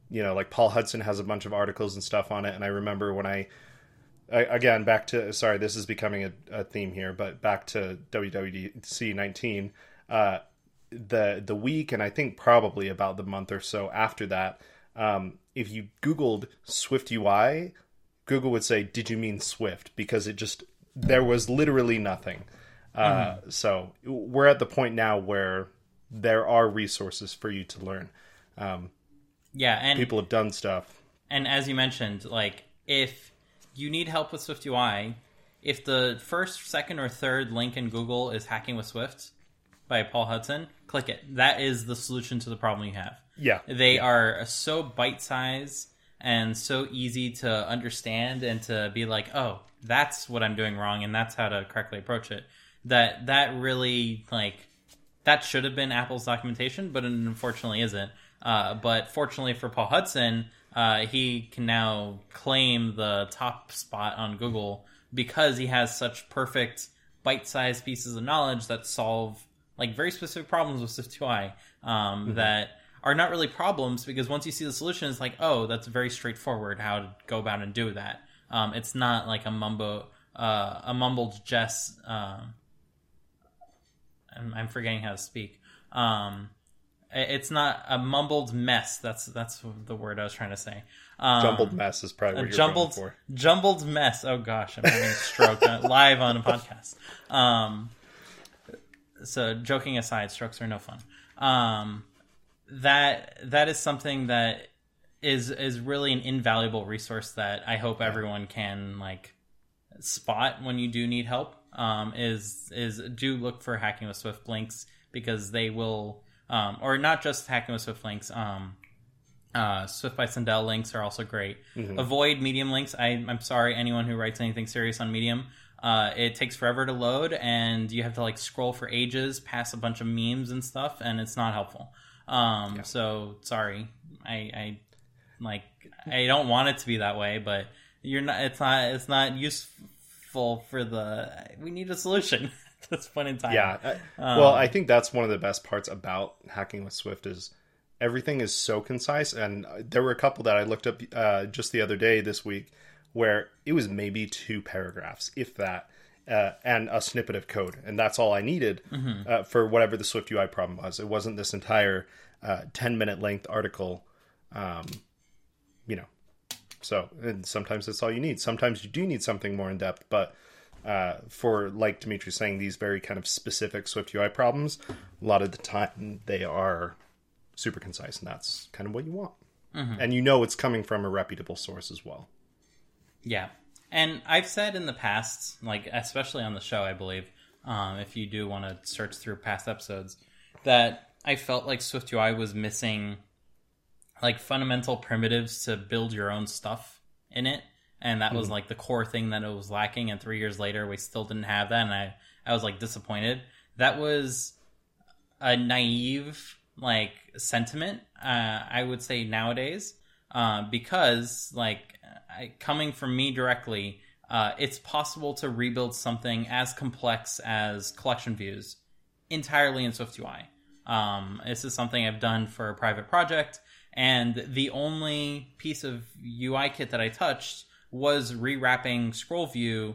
you know like Paul Hudson has a bunch of articles and stuff on it, and I remember when I I- again back to sorry this is becoming a, a theme here but back to wwdc 19 uh the the week and i think probably about the month or so after that um if you googled swift ui google would say did you mean swift? Because it just there was literally nothing. Uh so we're at the point now where there are resources for you to learn. Um Yeah, and people have done stuff. and as you mentioned, like if you need help with Swift UI, if the first, second, or third link in Google is hacking with Swift by Paul Hudson, click it. That is the solution to the problem you have. yeah They are so bite sized and so easy to understand and to be like, oh, that's what I'm doing wrong and that's how to correctly approach it. That that really like that should have been Apple's documentation, but it unfortunately isn't. Uh, but fortunately for Paul Hudson, uh, he can now claim the top spot on Google because he has such perfect bite-sized pieces of knowledge that solve like very specific problems with Swift UI um, that are not really problems because once you see the solution, it's like, oh, that's very straightforward how to go about and do that. Um, it's not like a mumbo, uh, a mumbled jest. Um, I'm, I'm forgetting how to speak. Um, it's not a mumbled mess. That's that's the word I was trying to say. Um, jumbled mess is probably what you're jumbled going for jumbled mess. Oh gosh, I'm having a stroke live on a podcast. Um, so joking aside, strokes are no fun. Um, that that is something that is is really an invaluable resource that I hope everyone can like spot when you do need help. Um, is is do look for hacking with Swift links because they will, um, or not just hacking with Swift links. Um, uh, Swift by Sundell links are also great. Avoid Medium links. I, I'm sorry, anyone who writes anything serious on Medium. Uh, it takes forever to load, and you have to like scroll for ages pass a bunch of memes and stuff, and it's not helpful. Um, So sorry, I, I like I don't want it to be that way, but you're not. It's not. It's not useful for the. We need a solution this point in time. Yeah. I- well, I think that's one of the best parts about hacking with Swift is everything is so concise. And there were a couple that I looked up uh, just the other day this week where it was maybe two paragraphs, if that, uh, and a snippet of code, and that's all I needed uh, for whatever the Swift UI problem was. It wasn't this entire uh, ten minute length article. Um, you know, so and sometimes that's all you need. Sometimes you do need something more in depth, but uh, for like Dimitri saying, these very kind of specific Swift UI problems, a lot of the time they are super concise, and that's kind of what you want. And you know it's coming from a reputable source as well. Yeah. And I've said in the past, like especially on the show, I believe, um, if you do want to search through past episodes, that I felt like SwiftUI was missing like fundamental primitives to build your own stuff in it. And that was like the core thing that it was lacking. And three years later, we still didn't have that. And I, I was like disappointed. That was a naive like sentiment, uh, I would say nowadays, uh, because like I, coming from me directly, uh, it's possible to rebuild something as complex as collection views entirely in SwiftUI. Um, this is something I've done for a private project, and the only piece of UI kit that I touched was rewrapping scroll view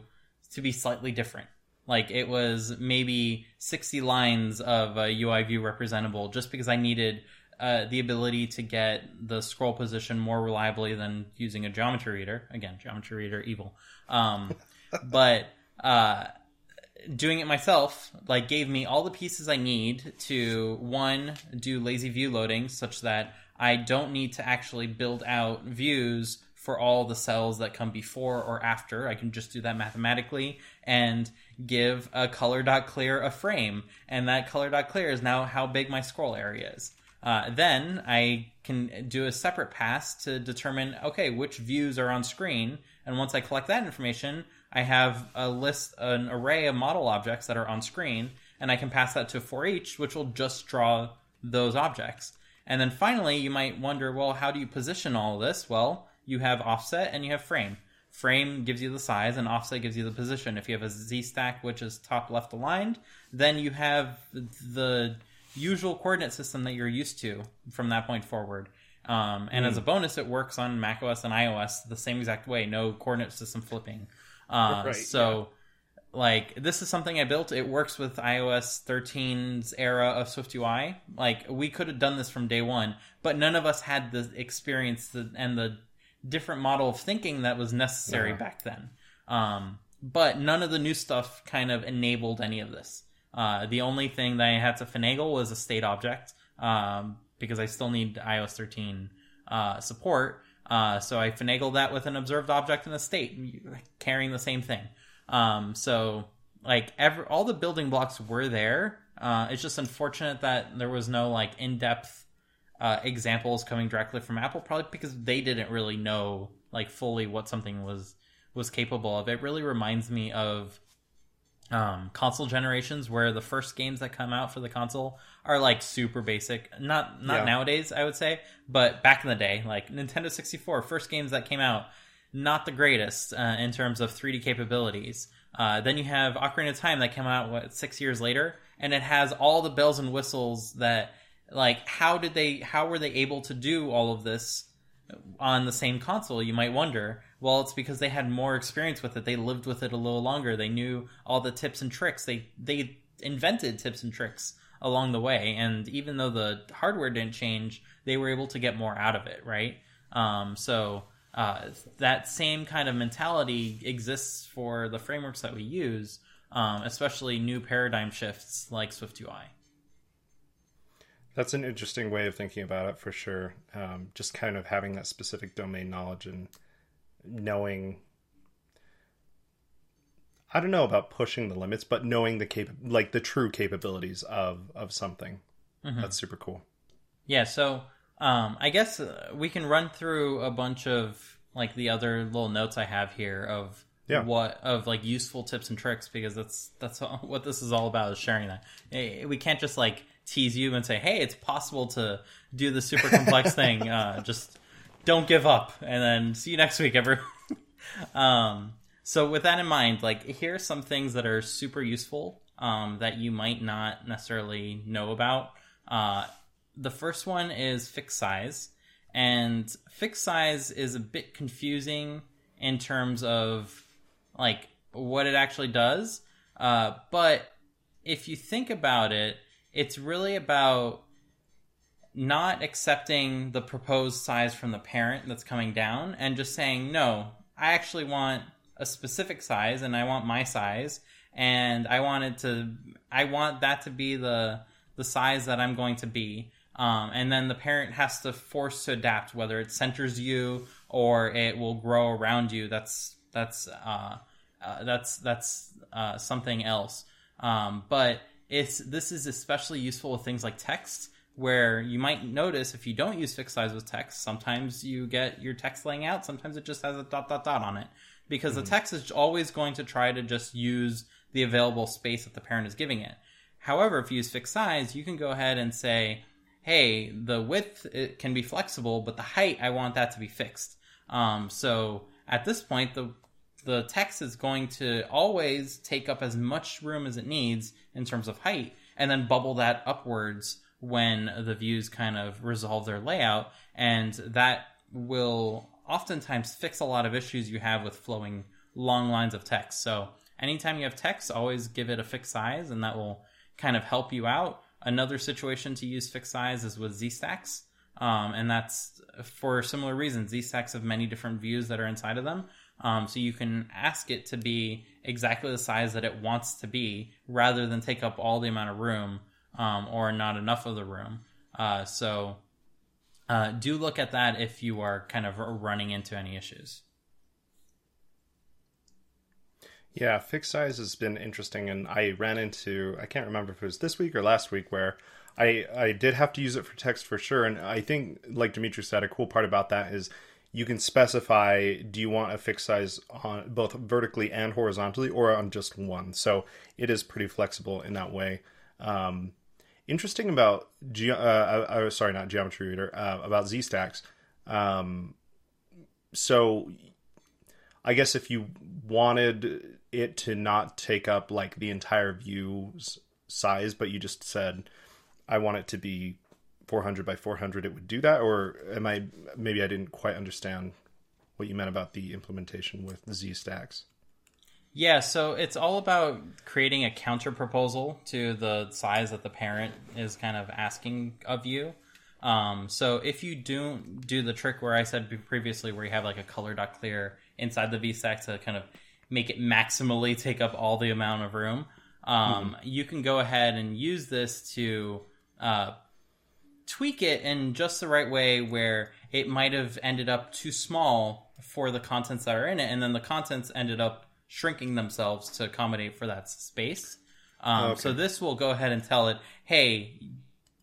to be slightly different. Like it was maybe 60 lines of a UI view representable just because I needed uh, the ability to get the scroll position more reliably than using a geometry reader. Again, geometry reader evil. Um, but uh, doing it myself like gave me all the pieces I need to one do lazy view loading such that I don't need to actually build out views for all the cells that come before or after. I can just do that mathematically and give a color.clear a frame and that color.clear is now how big my scroll area is. Uh, then I can do a separate pass to determine okay which views are on screen, and once I collect that information, I have a list, an array of model objects that are on screen, and I can pass that to for each, which will just draw those objects. And then finally, you might wonder, well, how do you position all this? Well, you have offset and you have frame. Frame gives you the size, and offset gives you the position. If you have a Z stack which is top left aligned, then you have the usual coordinate system that you're used to from that point forward. Um, and as a bonus, it works on macOS and iOS the same exact way, no coordinate system flipping. Uh, Right, so, like, this is something I built. It works with iOS 13's era of SwiftUI. Like, we could have done this from day one, but none of us had the experience and the different model of thinking that was necessary back then. Um, but none of the new stuff kind of enabled any of this. Uh, the only thing that I had to finagle was a state object um, because I still need iOS 13 uh, support. Uh, so I finagled that with an observed object and a state, carrying the same thing. Um, so like every, all the building blocks were there. Uh, it's just unfortunate that there was no like in depth uh, examples coming directly from Apple, probably because they didn't really know like fully what something was was capable of. It really reminds me of um, console generations where the first games that come out for the console are like super basic. Not not Yeah. nowadays, I would say, but back in the day, like Nintendo 64, first games that came out, not the greatest uh, in terms of 3D capabilities. Uh, then you have Ocarina of Time that came out what six years later, and it has all the bells and whistles that like how did they how were they able to do all of this on the same console, you might wonder. Well, it's because they had more experience with it. They lived with it a little longer. They knew all the tips and tricks. They they invented tips and tricks along the way. And even though the hardware didn't change, they were able to get more out of it, right? Um, so uh, that same kind of mentality exists for the frameworks that we use, um, especially new paradigm shifts like SwiftUI. That's an interesting way of thinking about it for sure. Um, just kind of having that specific domain knowledge and knowing. I don't know about pushing the limits, but knowing the cap like the true capabilities of of something. That's super cool. Yeah, so um, I guess uh, we can run through a bunch of like the other little notes I have here of Yeah. what of like useful tips and tricks because that's that's all, what this is all about is sharing that. Eh, We can't just like tease you and say, "Hey, it's possible to do the super complex thing." Uh, just don't give up, and then see you next week, everyone. um, so with that in mind, like here are some things that are super useful um, that you might not necessarily know about. Uh, the first one is fixed size, and fixed size is a bit confusing in terms of like what it actually does. Uh, but if you think about it, it's really about not accepting the proposed size from the parent that's coming down and just saying, no, I actually want a specific size and I want my size and I want it to, I want that to be the, the size that I'm going to be. Um, and then the parent has to force to adapt, whether it centers you or it will grow around you. That's, that's, uh, uh, that's, that's, uh, something else. Um, but it's, this is especially useful with things like text where you might notice if you don't use fixed size with text, sometimes you get your text laying out, sometimes it just has a dot dot dot on it. Because the text is always going to try to just use the available space that the parent is giving it. However, if you use fixed size, you can go ahead and say, hey, the width it can be flexible, but the height, I want that to be fixed. Um, so at this point, the the text is going to always take up as much room as it needs in terms of height, and then bubble that upwards when the views kind of resolve their layout, and that will oftentimes fix a lot of issues you have with flowing long lines of text. So anytime you have text, always give it a fixed size, and that will kind of help you out. Another situation to use fixed size is with ZStacks. Um, and that's for similar reasons. ZStacks have many different views that are inside of them. Um, so you can ask it to be exactly the size that it wants to be rather than take up all the amount of room um, or not enough of the room. Uh, so uh, do look at that if you are kind of running into any issues. Yeah, fixed size has been interesting, and I ran into I can't remember if it was this week or last week where I I did have to use it for text for sure, and I think like Dimitri said, a cool part about that is you can specify do you want a fixed size on both vertically and horizontally or on just one. So it is pretty flexible in that way. Um, interesting about ge- uh, uh, uh, sorry not geometry reader uh, about ZStacks. Um, so I guess if you wanted it to not take up like the entire view's size, but you just said, I want it to be 400 by 400, it would do that? Or am I, maybe I didn't quite understand what you meant about the implementation with the Z stacks. Yeah, so it's all about creating a counter proposal to the size that the parent is kind of asking of you. Um, so if you don't do the trick where I said previously, where you have like a color dot clear inside the VStack to kind of make it maximally take up all the amount of room, um, you can go ahead and use this to uh, tweak it in just the right way where it might have ended up too small for the contents that are in it, and then the contents ended up shrinking themselves to accommodate for that space. Um, Okay. So this will go ahead and tell it, hey,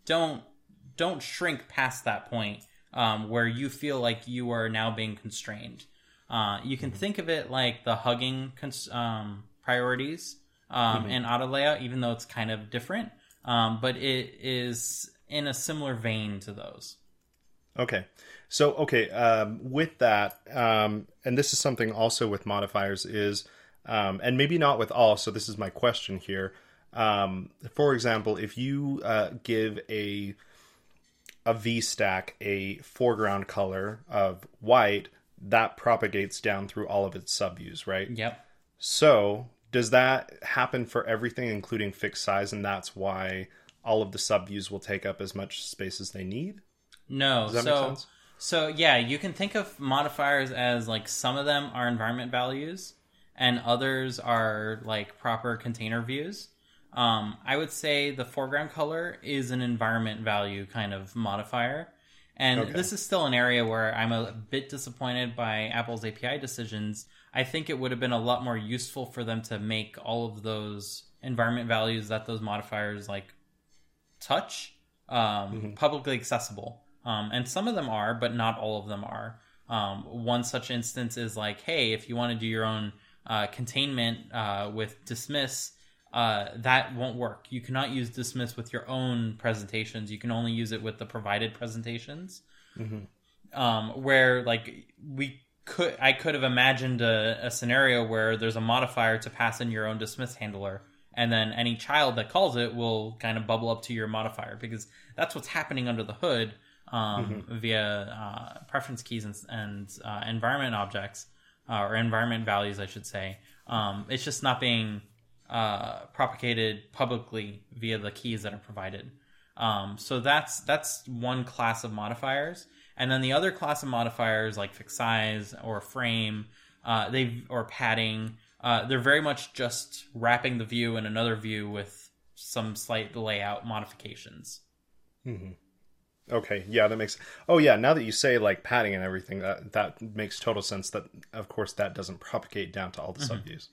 don't don't shrink past that point um, where you feel like you are now being constrained. Uh, you can think of it like the hugging cons- um, priorities um, and auto layout, even though it's kind of different, um, but it is in a similar vein to those. Okay. So, okay, um, with that, um, and this is something also with modifiers is, um, and maybe not with all, so this is my question here. Um, for example, if you uh, give a a V stack a foreground color of white, that propagates down through all of its subviews, right? Yep. So, does that happen for everything, including fixed size, and that's why all of the subviews will take up as much space as they need? No. Does that make so sense? so yeah, you can think of modifiers as like some of them are environment values and others are like proper container views. Um, I would say the foreground color is an environment value kind of modifier. And Okay. this is still an area where I'm a bit disappointed by Apple's API decisions. I think it would have been a lot more useful for them to make all of those environment values that those modifiers like touch um, publicly accessible. Um, and some of them are, but not all of them are. Um, one such instance is like, hey, if you want to do your own uh, containment uh, with Dismiss, uh, that won't work. You cannot use Dismiss with your own presentations. You can only use it with the provided presentations. Um, where like we could, I could have imagined a, a scenario where there's a modifier to pass in your own dismiss handler, and then any child that calls it will kind of bubble up to your modifier because that's what's happening under the hood um, via uh, preference keys and, and uh, environment objects uh, or environment values, I should say. Um, it's just not being uh, propagated publicly via the keys that are provided. Um, so that's that's one class of modifiers, and then the other class of modifiers like fixed size or frame, uh, they or padding. Uh, they're very much just wrapping the view in another view with some slight layout modifications. Mm-hmm. Okay, yeah, that makes. Oh yeah, now that you say like padding and everything, that that makes total sense. That of course that doesn't propagate down to all the subviews.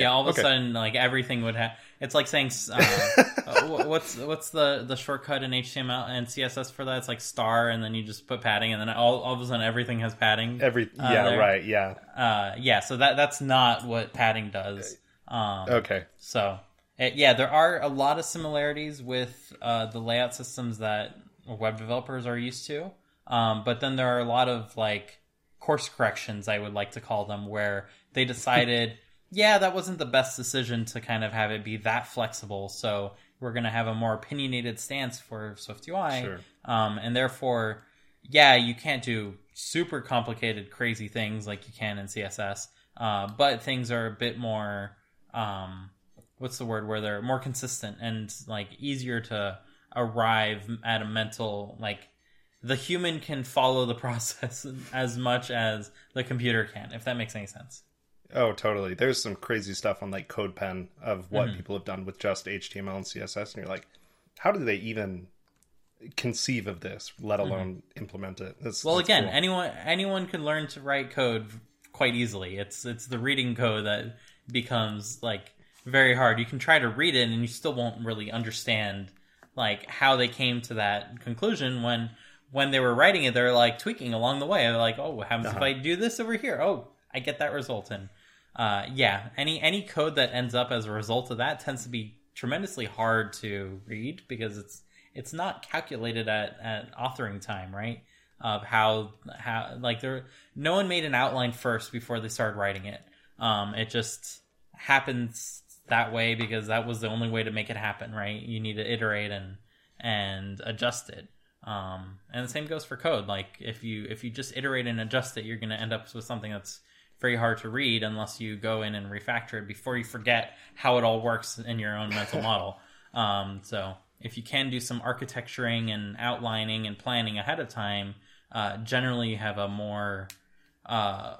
Yeah, all of okay. a sudden, like everything would have. It's like saying, uh, uh, what's what's the the shortcut in HTML and CSS for that? It's like star, and then you just put padding, and then all, all of a sudden everything has padding. Every uh, yeah, there. right, yeah. Uh, yeah, so that that's not what padding does. Um, Okay, so it, yeah, there are a lot of similarities with uh, the layout systems that web developers are used to, um, but then there are a lot of like course corrections, I would like to call them, where they decided, yeah, that wasn't the best decision to kind of have it be that flexible. So we're going to have a more opinionated stance for SwiftUI, Sure. um, and therefore, yeah, you can't do super complicated, crazy things like you can in CSS, uh, but things are a bit more. Um, what's the word where they're more consistent and like easier to arrive at a mental like the human can follow the process as much as the computer can if that makes any sense Oh, totally. There's some crazy stuff on like CodePen of what Mm-hmm. people have done with just HTML and CSS, and you're like, how do they even conceive of this, let alone implement it? It's, Mm-hmm. well it's again cool. anyone anyone can learn to write code quite easily it's it's the reading code that becomes like very hard you can try to read it and you still won't really understand like how they came to that conclusion when when they were writing it they're like tweaking along the way they're like oh what happens if i do this over here oh i get that result and uh, yeah any any code that ends up as a result of that tends to be tremendously hard to read because it's it's not calculated at, at authoring time right? Of how how like there no one made an outline first before they started writing it. Um it just happens that way because that was the only way to make it happen right? You need to iterate and and adjust it. Um and the same goes for code. Like if you if you just iterate and adjust it you're going to end up with something that's very hard to read unless you go in and refactor it before you forget how it all works in your own mental model um so if you can do some architecturing and outlining and planning ahead of time uh, generally you have a more uh,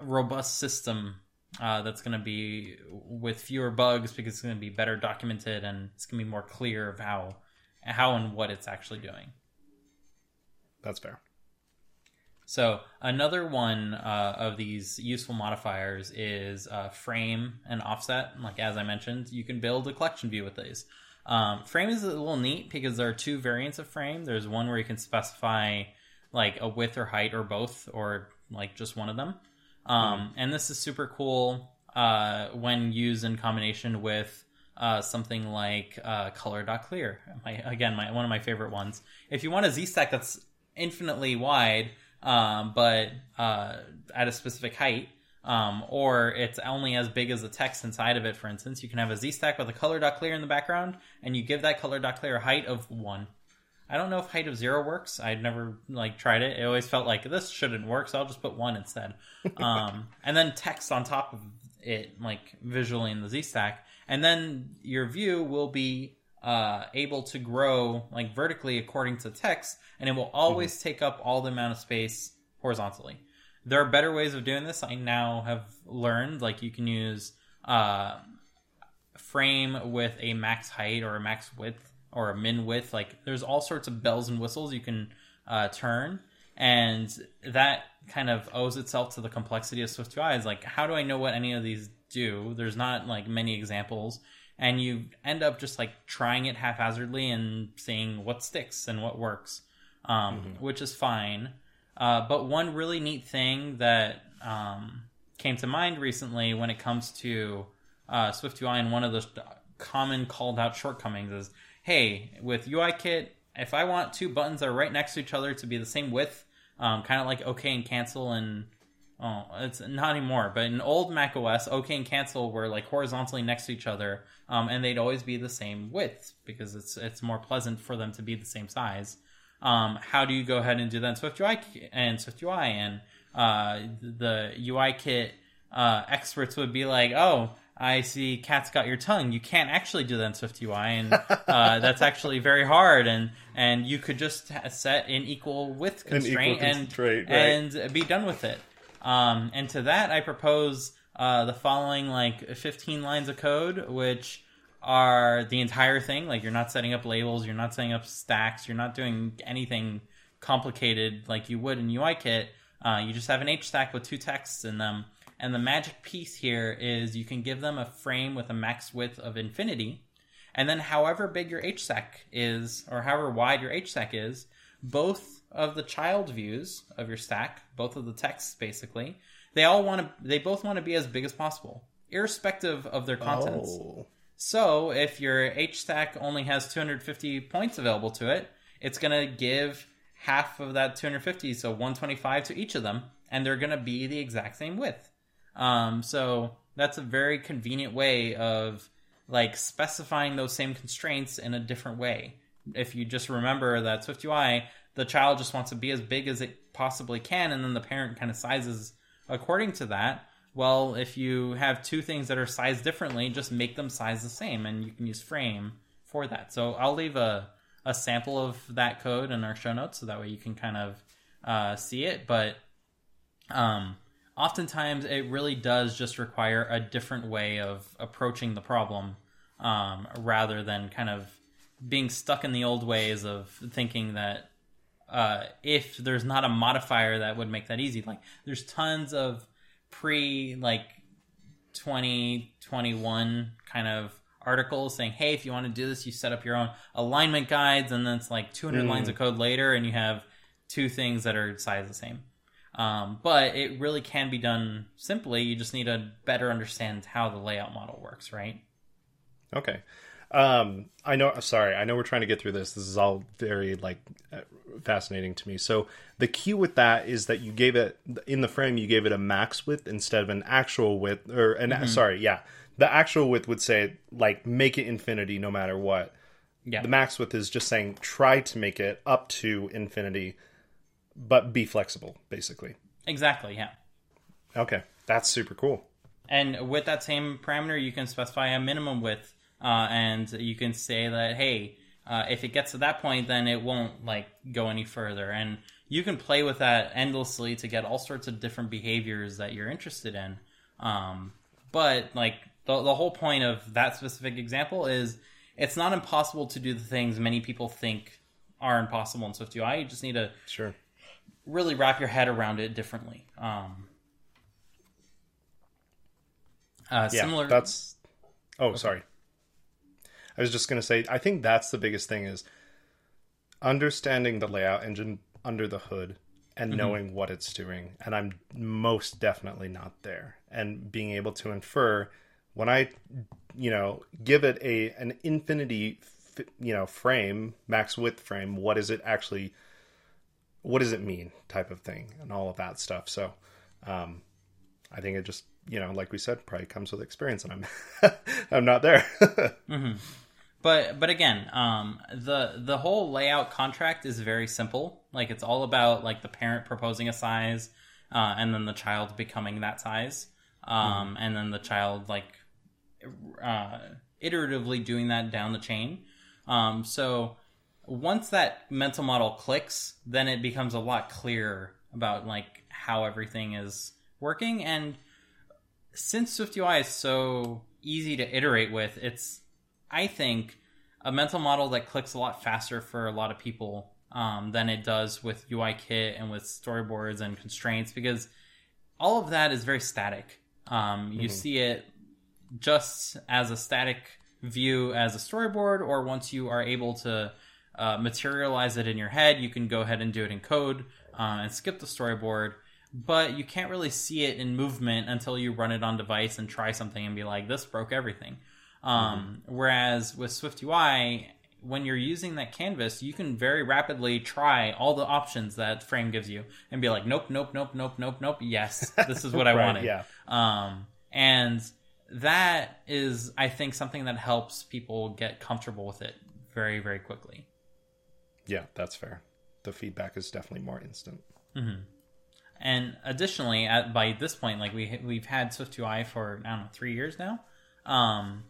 robust system uh, that's going to be with fewer bugs because it's going to be better documented and it's going to be more clear of how how and what it's actually doing. that's fair. So another one uh, of these useful modifiers is uh, frame and offset. Like as I mentioned, you can build a collection view with these. Um, frame is a little neat because there are two variants of frame. There's one where you can specify like a width or height or both, or like just one of them. Um, And this is super cool uh, when used in combination with uh, something like uh, color.clear. My, again, my, one of my favorite ones. If you want a Z stack that's infinitely wide, um, but uh, at a specific height, um, or it's only as big as the text inside of it, for instance, you can have a Z stack with a color dot clear in the background, and you give that color.clear a height of one. I don't know if height of zero works. I'd never like tried it. It always felt like this shouldn't work, so I'll just put one instead. um, and then text on top of it, like visually in the Z stack, and then your view will be uh, able to grow like vertically according to text, and it will always take up all the amount of space horizontally. There are better ways of doing this. I now have learned, like you can use uh, frame with a max height or a max width or a min width. Like there's all sorts of bells and whistles you can uh, turn, and that kind of owes itself to the complexity of SwiftUI. Is like, how do I know what any of these do? There's not like many examples, and you end up just like trying it haphazardly and seeing what sticks and what works, um, mm-hmm. which is fine. Uh, but one really neat thing that um, came to mind recently when it comes to uh, SwiftUI and one of the common called out shortcomings is, hey, with UIKit, if I want two buttons that are right next to each other to be the same width, um, kind of like OK and cancel and oh, it's not anymore. But in old Mac OS, OK and cancel were like horizontally next to each other, um, and they'd always be the same width because it's it's more pleasant for them to be the same size. Um, how do you go ahead and do that in SwiftUI and SwiftUI and uh, the UI kit uh, experts would be like, oh, I see cat's got your tongue. You can't actually do that in SwiftUI, and uh, that's actually very hard. And and you could just set an equal width constraint, equal constraint and right. and be done with it. Um, and to that, I propose uh, the following like 15 lines of code, which are the entire thing. Like you're not setting up labels, you're not setting up stacks, you're not doing anything complicated like you would in UIKit. Uh, you just have an H stack with two texts in them. And the magic piece here is you can give them a frame with a max width of infinity. And then, however big your H stack is, or however wide your H stack is, both of the child views of your stack, both of the texts basically, they all want to, they both want to be as big as possible, irrespective of their contents. Oh. So if your H stack only has 250 points available to it, it's going to give half of that 250, so 125 to each of them, and they're going to be the exact same width. Um, so that's a very convenient way of like specifying those same constraints in a different way. If you just remember that SwiftUI, the child just wants to be as big as it possibly can, and then the parent kind of sizes according to that. Well, if you have two things that are sized differently, just make them size the same, and you can use frame for that. So I'll leave a a sample of that code in our show notes so that way you can kind of uh, see it. But um, oftentimes it really does just require a different way of approaching the problem um, rather than kind of being stuck in the old ways of thinking that uh, if there's not a modifier that would make that easy. Like there's tons of pre like 2021 kind of articles saying, hey, if you want to do this, you set up your own alignment guides, and then it's like 200 mm. lines of code later, and you have two things that are size the same. Um, but it really can be done simply. You just need to better understand how the layout model works, right? Okay. Um, I know. Sorry, I know we're trying to get through this. This is all very like uh, fascinating to me. So the key with that is that you gave it in the frame. You gave it a max width instead of an actual width, or an mm-hmm. sorry, yeah, the actual width would say like make it infinity no matter what. Yeah. The max width is just saying try to make it up to infinity, but be flexible, basically. Exactly. Yeah. Okay, that's super cool. And with that same parameter, you can specify a minimum width, uh, and you can say that hey, uh, if it gets to that point, then it won't like go any further, and you can play with that endlessly to get all sorts of different behaviors that you're interested in. Um, but like the, the whole point of that specific example is it's not impossible to do the things many people think are impossible in SwiftUI. You just need to sure really wrap your head around it differently. Um, uh, yeah, similar. That's. Oh, okay. sorry. I was just gonna say. I think that's the biggest thing is understanding the layout engine under the hood and mm-hmm. knowing what it's doing. And I'm most definitely not there. And being able to infer when I, you know, give it a an infinity, you know, frame max width frame, what is it actually, what does it mean, type of thing, and all of that stuff. So, um, I think it just, you know, like we said, probably comes with experience, and I'm, I'm not there. mm-hmm. But but again, um, the the whole layout contract is very simple. Like it's all about like the parent proposing a size, uh, and then the child becoming that size, um, mm-hmm. and then the child like uh, iteratively doing that down the chain. Um, so once that mental model clicks, then it becomes a lot clearer about like how everything is working. And since SwiftUI is so easy to iterate with. It's, I think, a mental model that clicks a lot faster for a lot of people um, than it does with UIKit and with storyboards and constraints because all of that is very static. Um, you see it just as a static view as a storyboard, or once you are able to uh, materialize it in your head, you can go ahead and do it in code uh, and skip the storyboard. But you can't really see it in movement until you run it on device and try something and be like, "This broke everything." Um, Whereas with SwiftUI, when you're using that canvas, you can very rapidly try all the options that Frame gives you and be like, "Nope, nope, nope, nope, nope, nope. Yes, this is what I Right, wanted." yeah. Um, and that is, I think, something that helps people get comfortable with it very, very quickly. Yeah, that's fair. The feedback is definitely more instant. And additionally, at by this point, like we we've had SwiftUI for I don't know three years now. Um,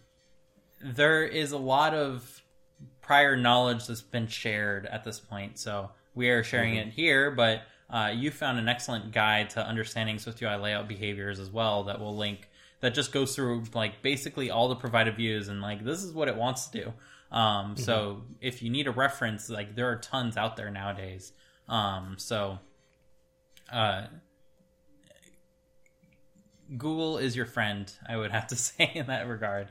there is a lot of prior knowledge that's been shared at this point, so we are sharing it here. But uh, you found an excellent guide to understanding SwiftUI layout behaviors as well that will link that just goes through like basically all the provided views and like this is what it wants to do. Um, So if you need a reference, like there are tons out there nowadays. Um, so uh, Google is your friend, I would have to say in that regard.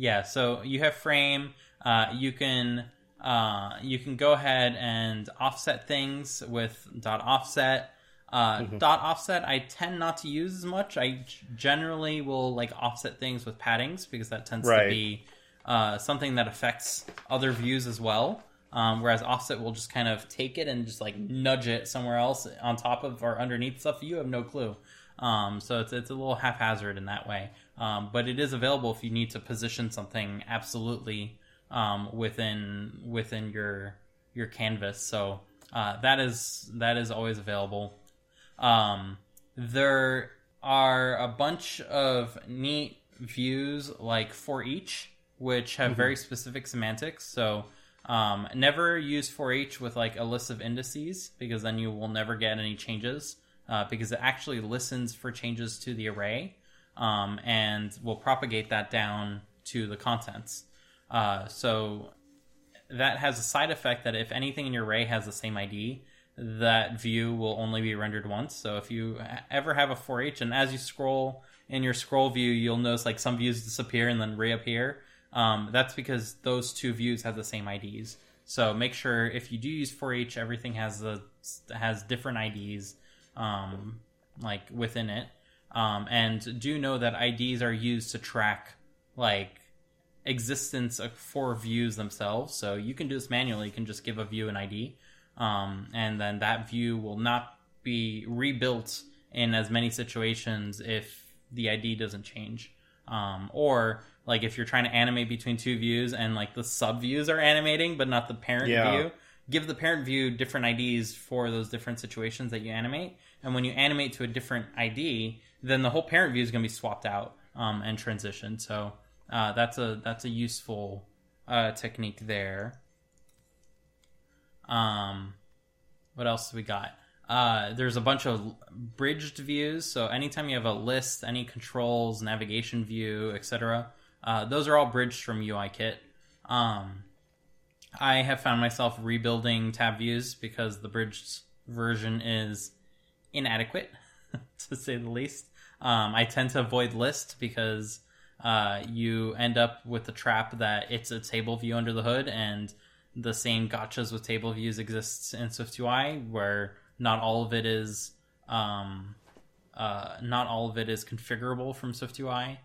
Yeah, so you have frame. Uh, you can uh, you can go ahead and offset things with dot offset. Uh, Dot offset, I tend not to use as much. I generally will like offset things with paddings because that tends Right. to be uh, something that affects other views as well. Um, whereas offset will just kind of take it and just like nudge it somewhere else on top of or underneath stuff you have no clue. Um, so it's it's a little haphazard in that way. Um, but it is available if you need to position something absolutely um, within within your your canvas. So uh, that is that is always available. Um, there are a bunch of neat views like for each, which have very specific semantics. So um, never use for each with like a list of indices because then you will never get any changes uh, because it actually listens for changes to the array um, and will propagate that down to the contents. Uh, so that has a side effect that if anything in your array has the same ID, that view will only be rendered once. So if you ever have a ForEach and as you scroll in your scroll view, you'll notice like some views disappear and then reappear. Um, that's because those two views have the same IDs. So make sure if you do use ForEach, everything has the has different IDs um, like within it. Um, and do know that IDs are used to track like existence for views themselves. So you can do this manually. You can just give a view an ID, um, and then that view will not be rebuilt in as many situations if the ID doesn't change. Um, or like if you're trying to animate between two views and like the sub views are animating but not the parent Yeah. view, give the parent view different IDs for those different situations that you animate. And when you animate to a different ID, then the whole parent view is going to be swapped out um, and transitioned. So uh, that's a that's a useful uh, technique there. Um, what else do we got? Uh, there's a bunch of bridged views. So anytime you have a list, any controls, navigation view, etc., uh, those are all bridged from UIKit. Um, I have found myself rebuilding tab views because the bridged version is inadequate, to say the least. Um, I tend to avoid list because uh, you end up with the trap that it's a table view under the hood, and the same gotchas with table views exists in SwiftUI, where not all of it is um, uh, not all of it is configurable from SwiftUI.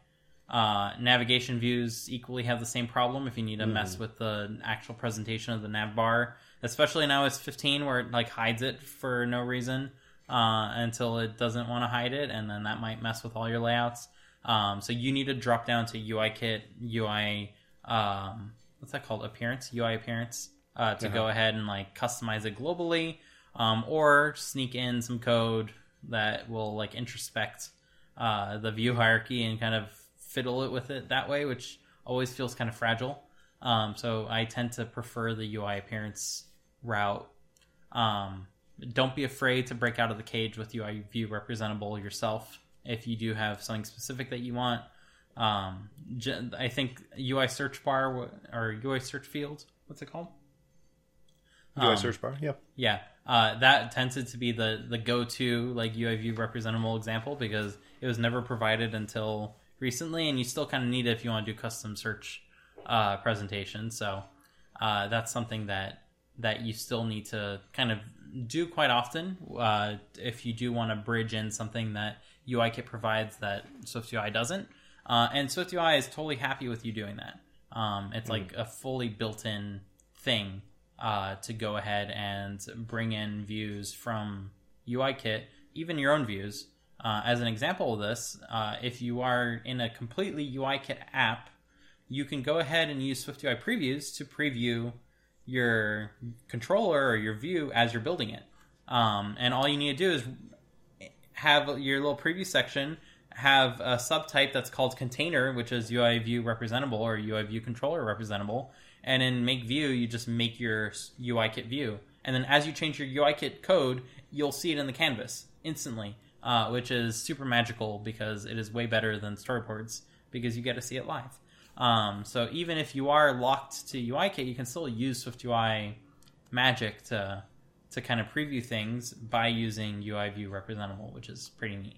Uh, navigation views equally have the same problem if you need to mess with the actual presentation of the nav bar, especially now iOS 15 where it like hides it for no reason uh, until it doesn't want to hide it, and then that might mess with all your layouts. Um, so you need to drop down to UIKit, UI, um, what's that called? Appearance, UI appearance, uh, to go ahead and like customize it globally, um, or sneak in some code that will like introspect uh, the view hierarchy and kind of fiddle it with it that way, which always feels kind of fragile. Um, so I tend to prefer the UI appearance route. Um, don't be afraid to break out of the cage with UI view representable yourself if you do have something specific that you want. Um, I think UI search bar or UI search field. What's it called? UI Um, search bar, yeah. Yeah, uh, that tended to be the the go to like UI view representable example because it was never provided until recently, and you still kind of need it if you want to do custom search uh, presentations. So uh, that's something that that you still need to kind of do quite often uh, if you do want to bridge in something that UIKit provides that SwiftUI doesn't. Uh, and SwiftUI is totally happy with you doing that. Um, it's like a fully built-in thing uh, to go ahead and bring in views from UIKit, even your own views. Uh, as an example of this, uh, if you are in a completely UIKit app, you can go ahead and use SwiftUI previews to preview your controller or your view as you're building it. Um, and all you need to do is have your little preview section have a subtype that's called container, which is UI view representable or UI view controller representable. And in make view, you just make your UIKit view. And then as you change your UIKit code, you'll see it in the canvas instantly, uh, which is super magical because it is way better than storyboards because you get to see it live. Um, so even if you are locked to UIKit, you can still use SwiftUI magic to to kind of preview things by using UI view representable, which is pretty neat.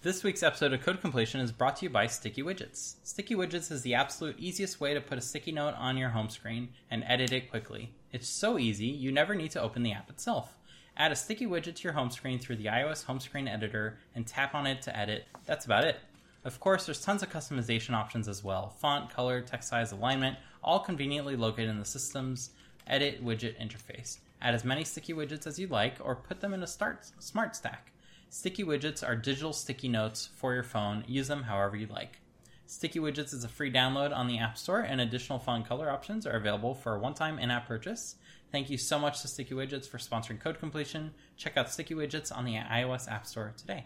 This week's episode of Code Completion is brought to you by Sticky Widgets. Sticky Widgets is the absolute easiest way to put a sticky note on your home screen and edit it quickly. It's so easy, you never need to open the app itself. Add a sticky widget to your home screen through the iOS home screen editor and tap on it to edit. That's about it. Of course, there's tons of customization options as well font, color, text size, alignment, all conveniently located in the system's edit widget interface. Add as many sticky widgets as you'd like, or put them in a start, smart stack. Sticky widgets are digital sticky notes for your phone. Use them however you like. Sticky Widgets is a free download on the App Store, and additional font color options are available for a one time in app purchase. Thank you so much to Sticky Widgets for sponsoring Code Completion. Check out Sticky Widgets on the iOS App Store today.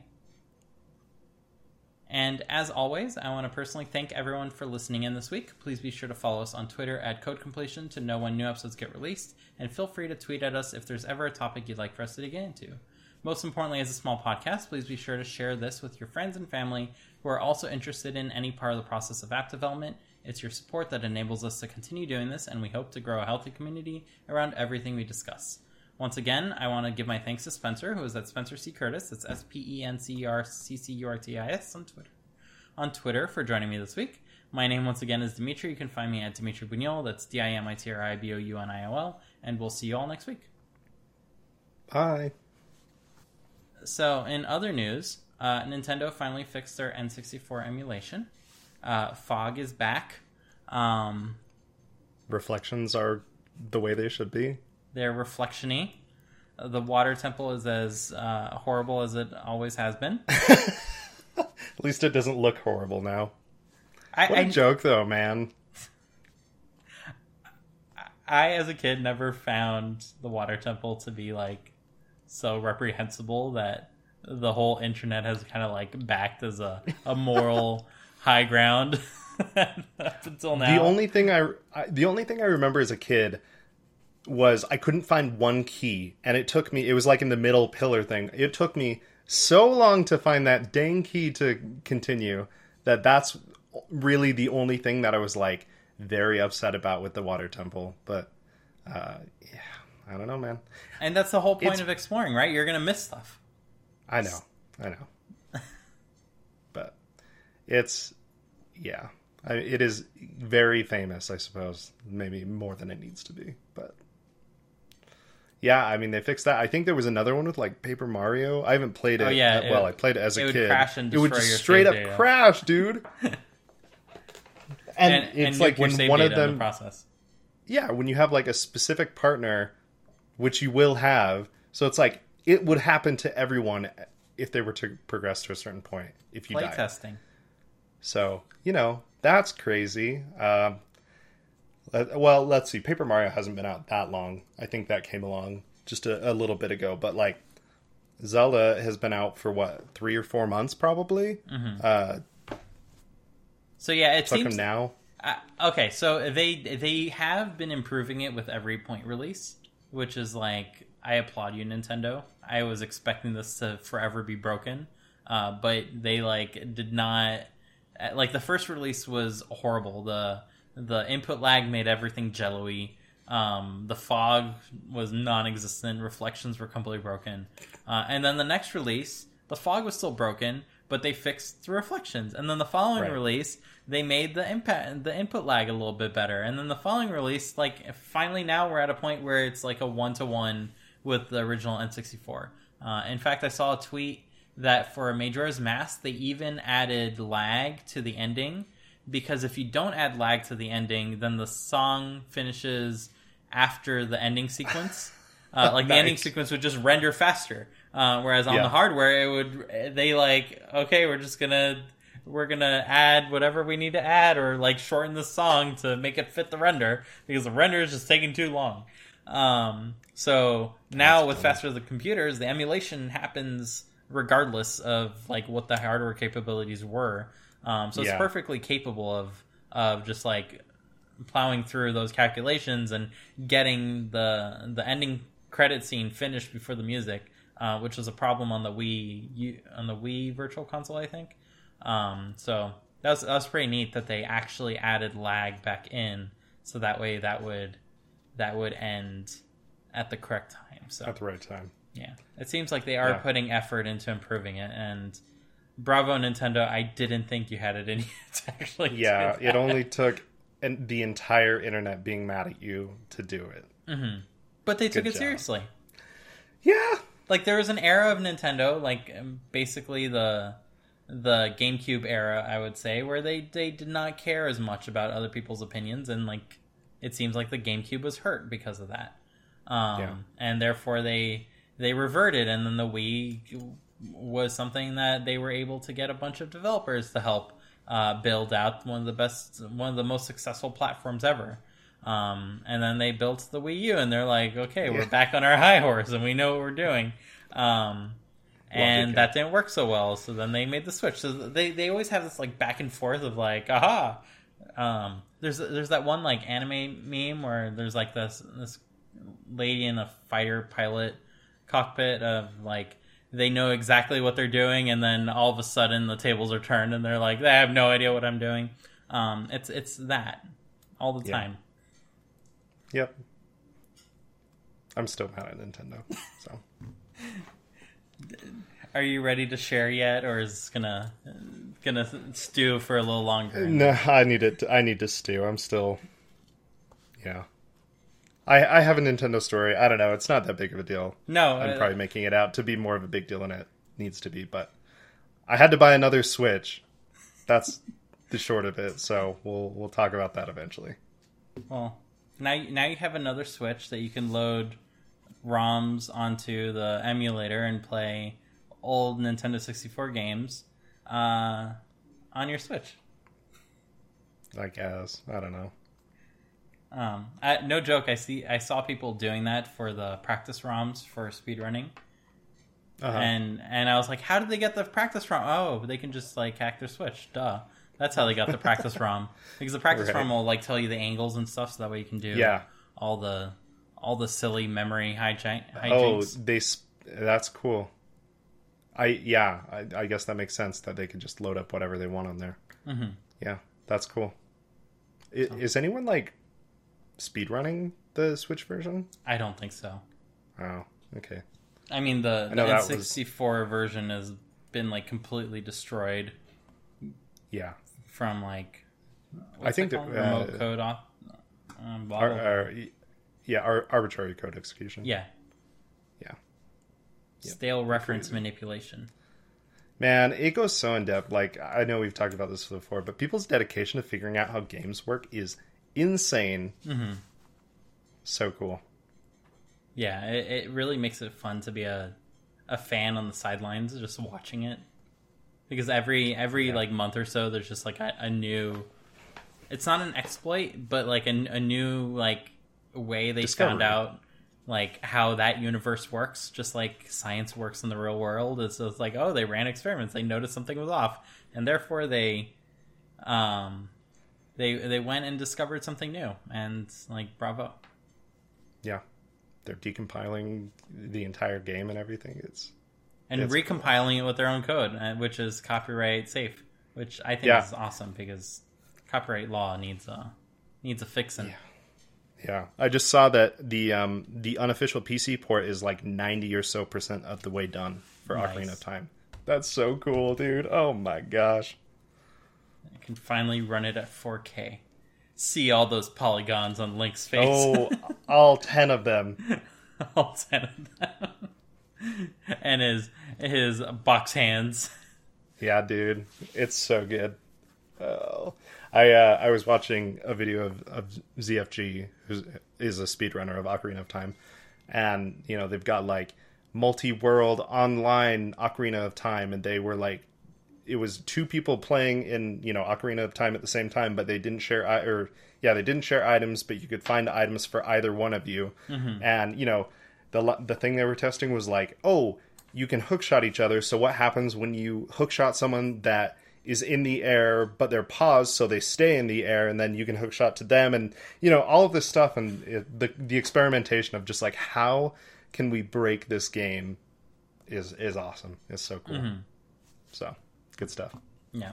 And as always, I want to personally thank everyone for listening in this week. Please be sure to follow us on Twitter at Code Completion to know when new episodes get released, and feel free to tweet at us if there's ever a topic you'd like for us to dig into. Most importantly, as a small podcast, please be sure to share this with your friends and family who are also interested in any part of the process of app development. It's your support that enables us to continue doing this, and we hope to grow a healthy community around everything we discuss. Once again, I want to give my thanks to Spencer, who is at Spencer C. Curtis. That's S P E N C E R C C U R T I S on Twitter. On Twitter for joining me this week. My name once again is Dimitri. You can find me at Dimitri Bouniol. That's D I M I T R I B O U N I O L. And we'll see you all next week. Bye. So, in other news, uh, Nintendo finally fixed their N64 emulation. Uh, Fog is back. Um, Reflections are the way they should be. They're reflectiony. The water temple is as uh, horrible as it always has been. At least it doesn't look horrible now. I, What a I, joke, though, man. I, as a kid, never found the water temple to be like so reprehensible that the whole internet has kind of like backed as a, a moral high ground up until now. The only thing I, I the only thing I remember as a kid was I couldn't find one key, and it took me. It was like in the middle pillar thing. It took me so long to find that dang key to continue that that's really the only thing that I was like very upset about with the water temple. But uh, yeah, I don't know, man. and that's the whole point It's- of exploring, right? You're gonna miss stuff. I know, I know, but it's yeah, I, it is very famous, I suppose. Maybe more than it needs to be, but yeah, I mean they fixed that. I think there was another one with like Paper Mario. I haven't played it. Oh, yeah, that well, it- I played it as a it would kid. crash and it would destroy just your straight up data. crash, dude. and, And, it's and like when save one of data in the process. yeah, when you have like a specific partner, which you will have, so it's like it would happen to everyone if they were to progress to a certain point. If you Play die, testing. so you know that's crazy. Um, let- well, let's see. Paper Mario hasn't been out that long. I think that came along just a, a little bit ago, but like Zelda has been out for what three or four months probably. Uh, So yeah, it seems now. Uh, okay, so they they have been improving it with every point release, which is like I applaud you, Nintendo. I was expecting this to forever be broken, uh, but they like did not uh, like the first release was horrible. The the input lag made everything jello-y. Um, the fog was non-existent. Reflections were completely broken. Uh, and then the next release, the fog was still broken, but they fixed the reflections. And then the following Right. release, they made the impact, the input lag a little bit better. And then the following release, like finally now we're at a point where it's like a one to one with the original N64. Uh, in fact, I saw a tweet that for Majora's Mask, they even added lag to the ending because if you don't add lag to the ending, then the song finishes after the ending sequence. Uh, like the ending sequence would just render faster. Uh, whereas on Yeah. the hardware, it would they like okay, we're just gonna we're gonna add whatever we need to add or like shorten the song to make it fit the render because the render is just taking too long. Um, so now with faster the computers, the emulation happens regardless of like what the hardware capabilities were. Um, so it's Yeah. perfectly capable of of just like plowing through those calculations and getting the the ending credit scene finished before the music, uh, which was a problem on the Wii on the Wii Virtual Console, I think. Um, so that was that was pretty neat that they actually added lag back in, so that way that would that would end at the correct time. So at the right time. yeah, it seems like they are Yeah. putting effort into improving it, and bravo Nintendo. I didn't think you had it in you to actually. Yeah, it only took an, the entire internet being mad at you to do it. but they took it job. seriously. Yeah, Like there was an era of Nintendo, like um, basically the the GameCube era, I would say, where they they did not care as much about other people's opinions, and like it seems like the GameCube was hurt because of that, um, Yeah. and therefore they they reverted, and then the Wii was something that they were able to get a bunch of developers to help uh, build out one of the best, one of the most successful platforms ever. Um, and then they built the Wii U, and they're like, okay, we're back on our high horse, and we know what we're doing. Um, and that didn't work so well, so then they made the switch. So they they always have this like back and forth of like, aha. Um, there's there's that one like anime meme where there's like this this lady in a fighter pilot cockpit of like they know exactly what they're doing, and then all of a sudden the tables are turned, and they're like, I have no idea what I'm doing. Um, it's it's that all the Yeah. time. yep. I'm still mad at Nintendo. So Are you ready to share yet, or is this gonna gonna stew for a little longer? no, I need it. I need to stew. I'm still. Yeah. I I have a Nintendo story. I don't know. It's not that big of a deal. No, I'm uh, probably making it out to be more of a big deal than it needs to be, but I had to buy another Switch. That's the short of it. So we'll we'll talk about that eventually. Well, now now you have another Switch that you can load ROMs onto the emulator and play old Nintendo 64 games uh, on your Switch. I guess I don't know. Um, I, no joke, I see I saw people doing that for the practice ROMs for speedrunning. Uh-huh. And and I was like, how did they get the practice ROM? Oh, they can just like hack their Switch. Duh. That's how they got the practice ROM. Because the practice Right. ROM will like tell you the angles and stuff, so that way you can do Yeah. all the all the silly memory hijink, Oh, hijinks. they. sp- That's cool. I yeah. I, I guess that makes sense that they could just load up whatever they want on there. Mhm. Yeah, that's cool. I, Is anyone like speedrunning the Switch version? I don't think so. Oh, okay. I mean, the, the know that was- N64 version has been like completely destroyed Yeah. from like I think that, remote uh, code off. Um, Ar- ar- yeah, ar- arbitrary code execution. yeah, Yeah. Yep. stale reference manipulation. Man, it goes so in depth. Like I know we've talked about this before, but people's dedication to figuring out how games work is insane. hmm So cool. Yeah, it, it really makes it fun to be a a fan on the sidelines, just watching it. Because every every Yeah. like month or so, there's just like a, a new. It's not an exploit, but like a, a new like way they found out like how that universe works, just like science works in the real world. It's just like oh, they ran experiments, they noticed something was off, and therefore they, um, they they went and discovered something new, and like bravo. Yeah. They're decompiling the entire game and everything. It's and That's recompiling it with their own code, uh, which is copyright safe, which I think Yeah. is awesome because copyright law needs a needs a fixing. Yeah, I just saw that the um, the unofficial PC port is like ninety or so percent of the way done for Nice. Ocarina of Time. That's so cool, dude. Oh my gosh. I can finally run it at 4K. See all those polygons on Link's face. Oh, all ten of them. all ten of them. and his his box hands. Yeah, dude, it's so good. Oh, I uh, I was watching a video of, of ZFG, who is a speedrunner of Ocarina of Time, and you know they've got like multi-world online Ocarina of Time, and they were like, it was two people playing in you know Ocarina of Time at the same time, but they didn't share i- or yeah they didn't share items, but you could find items for either one of you, mm-hmm. and you know the the thing they were testing was like, oh, you can hookshot each other. So what happens when you hookshot someone that is in the air, but they're paused, so they stay in the air, and then you can hookshot to them, and you know all of this stuff, and it, the the experimentation of just like how can we break this game is is awesome. It's so cool. Mm-hmm. So good stuff. Yeah.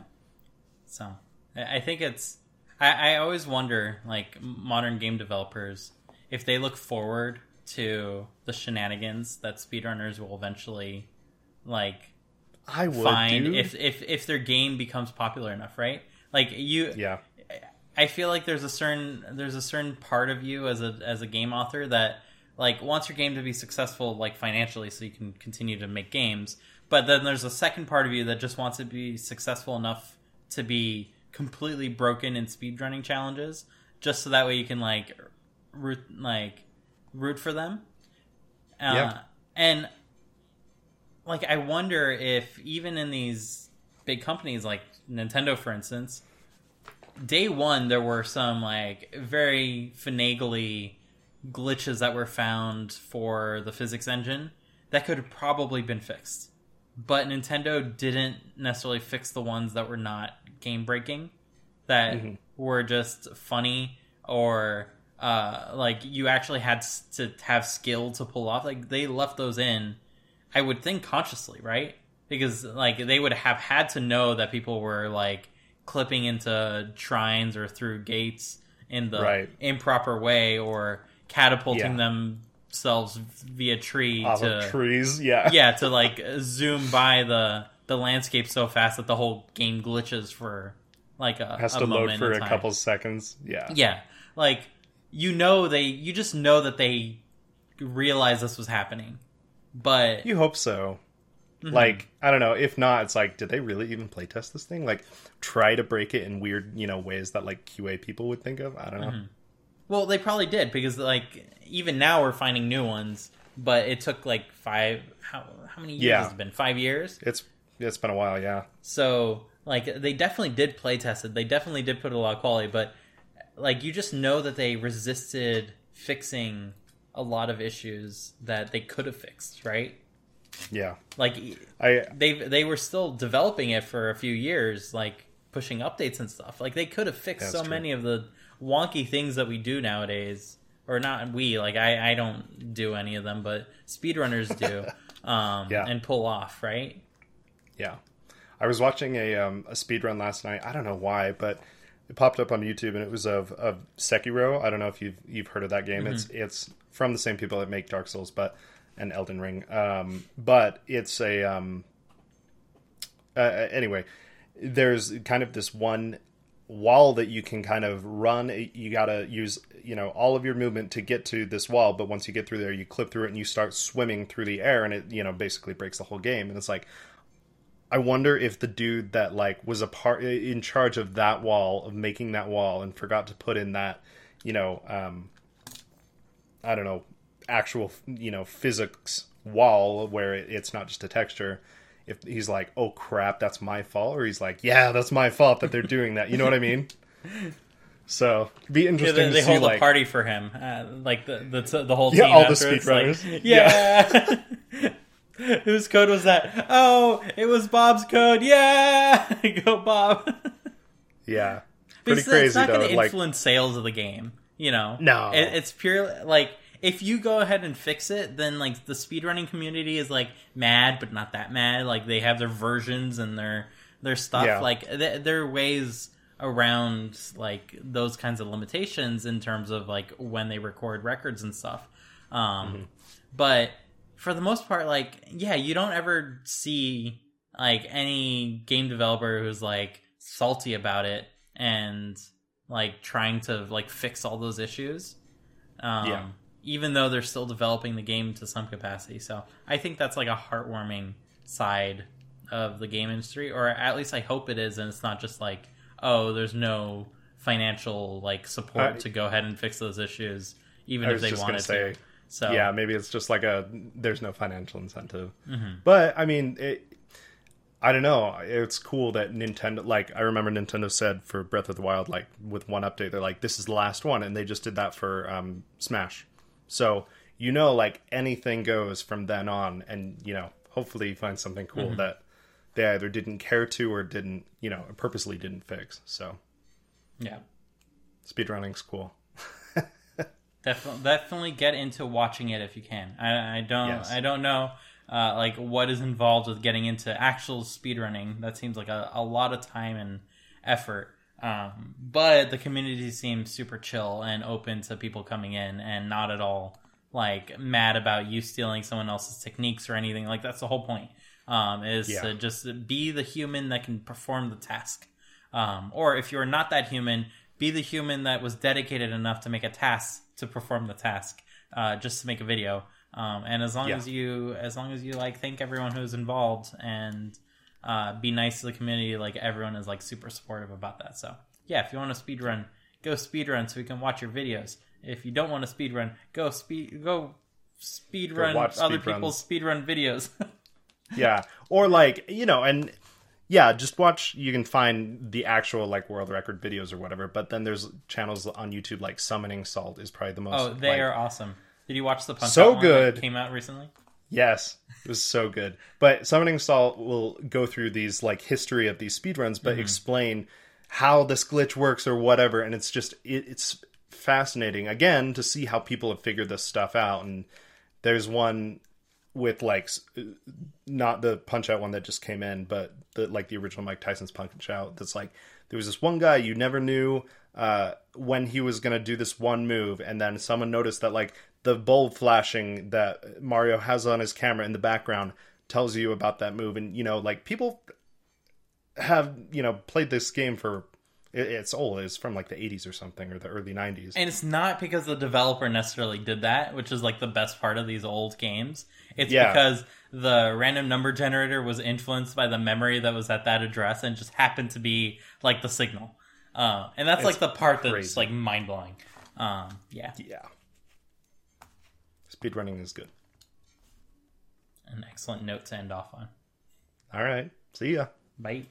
So I think it's. I, I always wonder, like modern game developers, if they look forward to the shenanigans that speedrunners will eventually, like, I would find dude. if if if their game becomes popular enough, right? Like you, yeah I feel like there's a certain there's a certain part of you as a as a game author that like wants your game to be successful like financially so you can continue to make games but then there's a second part of you that just wants to be successful enough to be completely broken in speedrunning challenges just so that way you can like root like root for them uh, Yeah. and like I wonder if even in these big companies like Nintendo for instance day one there were some like very finagly glitches that were found for the physics engine that could have probably been fixed but nintendo didn't necessarily fix the ones that were not game breaking that were just funny or uh, like you actually had to have skill to pull off like they left those in i would think consciously right because like they would have had to know that people were like clipping into shrines or through gates in the Right. improper way or catapulting Yeah. Themselves via tree off to trees. Yeah, yeah to like zoom by the the landscape so fast that the whole game glitches for like a has a to load for a couple seconds. Yeah, yeah like you know they you just know that they realized this was happening but You hope so. Mm-hmm. Like, I don't know. If not, it's like, did they really even playtest this thing? Like, try to break it in weird, you know, ways that like QA people would think of. I don't know. Mm-hmm. Well they probably did because like even now we're finding new ones but it took like five how how many years Yeah. has it been five years It's it's been a while. Yeah, So like they definitely did play test it. They definitely did put a lot of quality, but like you just know that they resisted fixing a lot of issues that they could have fixed, right? yeah. Like I they they were still developing it for a few years, like pushing updates and stuff. Like they could have fixed so true. many of the wonky things that we do nowadays, or not we. Like I I don't do any of them, but speedrunners do, um, Yeah. and pull off, right? Yeah, I was watching a um, a speed run last night. I don't know why, but it popped up on YouTube, and it was of of Sekiro. I don't know if you've you've heard of that game. It's it's from the same people that make Dark Souls, but and Elden Ring. Um, but it's a um, uh, anyway. There's kind of this one wall that you can kind of run. You gotta use you know all of your movement to get to this wall, but once you get through there, you clip through it and you start swimming through the air, and it you know basically breaks the whole game. And it's like I wonder if the dude that like was a part in charge of that wall of making that wall and forgot to put in that, you know, um, I don't know, actual you know physics wall where it, it's not just a texture. If he's like, oh crap, that's my fault, or he's like, yeah, that's my fault that they're doing that. You know what I mean? So be Yeah, interesting they, to they see hold like a party for him, uh, like the the, the whole Yeah, team. all the afterwards, like, speedrunners. yeah. Whose code was that? Oh, it was Bob's code. Yeah, go Bob. yeah, pretty Because crazy It's not though. going to Like influence sales of the game. You know, No. It, it's purely like if you go ahead and fix it, then like the speedrunning community is like mad, but not that mad. Like they have their versions and their their stuff. Yeah. Like th- there are ways around like those kinds of limitations in terms of like when they record records and stuff. Um, But for the most part, like yeah, you don't ever see like any game developer who's like salty about it and like trying to like fix all those issues. Um, Yeah. Even though they're still developing the game to some capacity, so I think that's like a heartwarming side of the game industry, or at least I hope it is, and it's not just like, oh, there's no financial like support I- to go ahead and fix those issues, even if they wanted say, to. So yeah, maybe it's just like a there's no financial incentive. Mm-hmm. But I mean, it, I don't know. It's cool that Nintendo, like I remember Nintendo said for Breath of the Wild, like with one update, they're like, this is the last one, and they just did that for um, Smash. So you know, like anything goes from then on, and you know, hopefully you find something cool Mm-hmm. that they either didn't care to or didn't, you know, purposely didn't fix. So yeah. speedrunning's cool. Definitely, definitely get into watching it if you can. I, I don't, Yes. I don't know, uh, like what is involved with getting into actual speedrunning. That seems like a, a lot of time and effort. Um, but the community seems super chill and open to people coming in, and not at all like mad about you stealing someone else's techniques or anything. Like that's the whole point. Um, is Yeah. to just be the human that can perform the task. Um, or if you're not that human, be the human that was dedicated enough to make a task to perform the task, uh, just to make a video. Um, and as long Yeah. as you, as long as you like thank everyone who's involved and uh, be nice to the community, like everyone is like super supportive about that. So yeah, if you want to speed run, go speed run so we can watch your videos. If you don't want to speed run, go speed go speed Go run watch other speed people's speed run videos. yeah or like you know and yeah just watch you can find the actual like world record videos or whatever but then there's channels on youtube like summoning salt is probably the most oh, they like- are awesome. Did you watch the punch So Out one that good. came out recently? Yes it was so good. But summoning salt will go through these like history of these speedruns but explain how this glitch works or whatever and it's just it, it's fascinating again to see how people have figured this stuff out and there's one with like not the punch out one that just came in but the like the original mike tyson's punch out that's like there was this one guy you never knew uh when he was gonna do this one move and then someone noticed that like the bulb flashing that mario has on his camera in the background tells you about that move and you know like people have you know played this game for it's old it's from like the 80s or something or the early 90s And it's not because the developer necessarily did that, which is like the best part of these old games. It's Yeah. because the random number generator was influenced by the memory that was at that address and just happened to be like the signal. Uh, and that's like the part that's like mind blowing. Um, yeah, yeah speedrunning is good an excellent note to end off on. all right see ya Bye.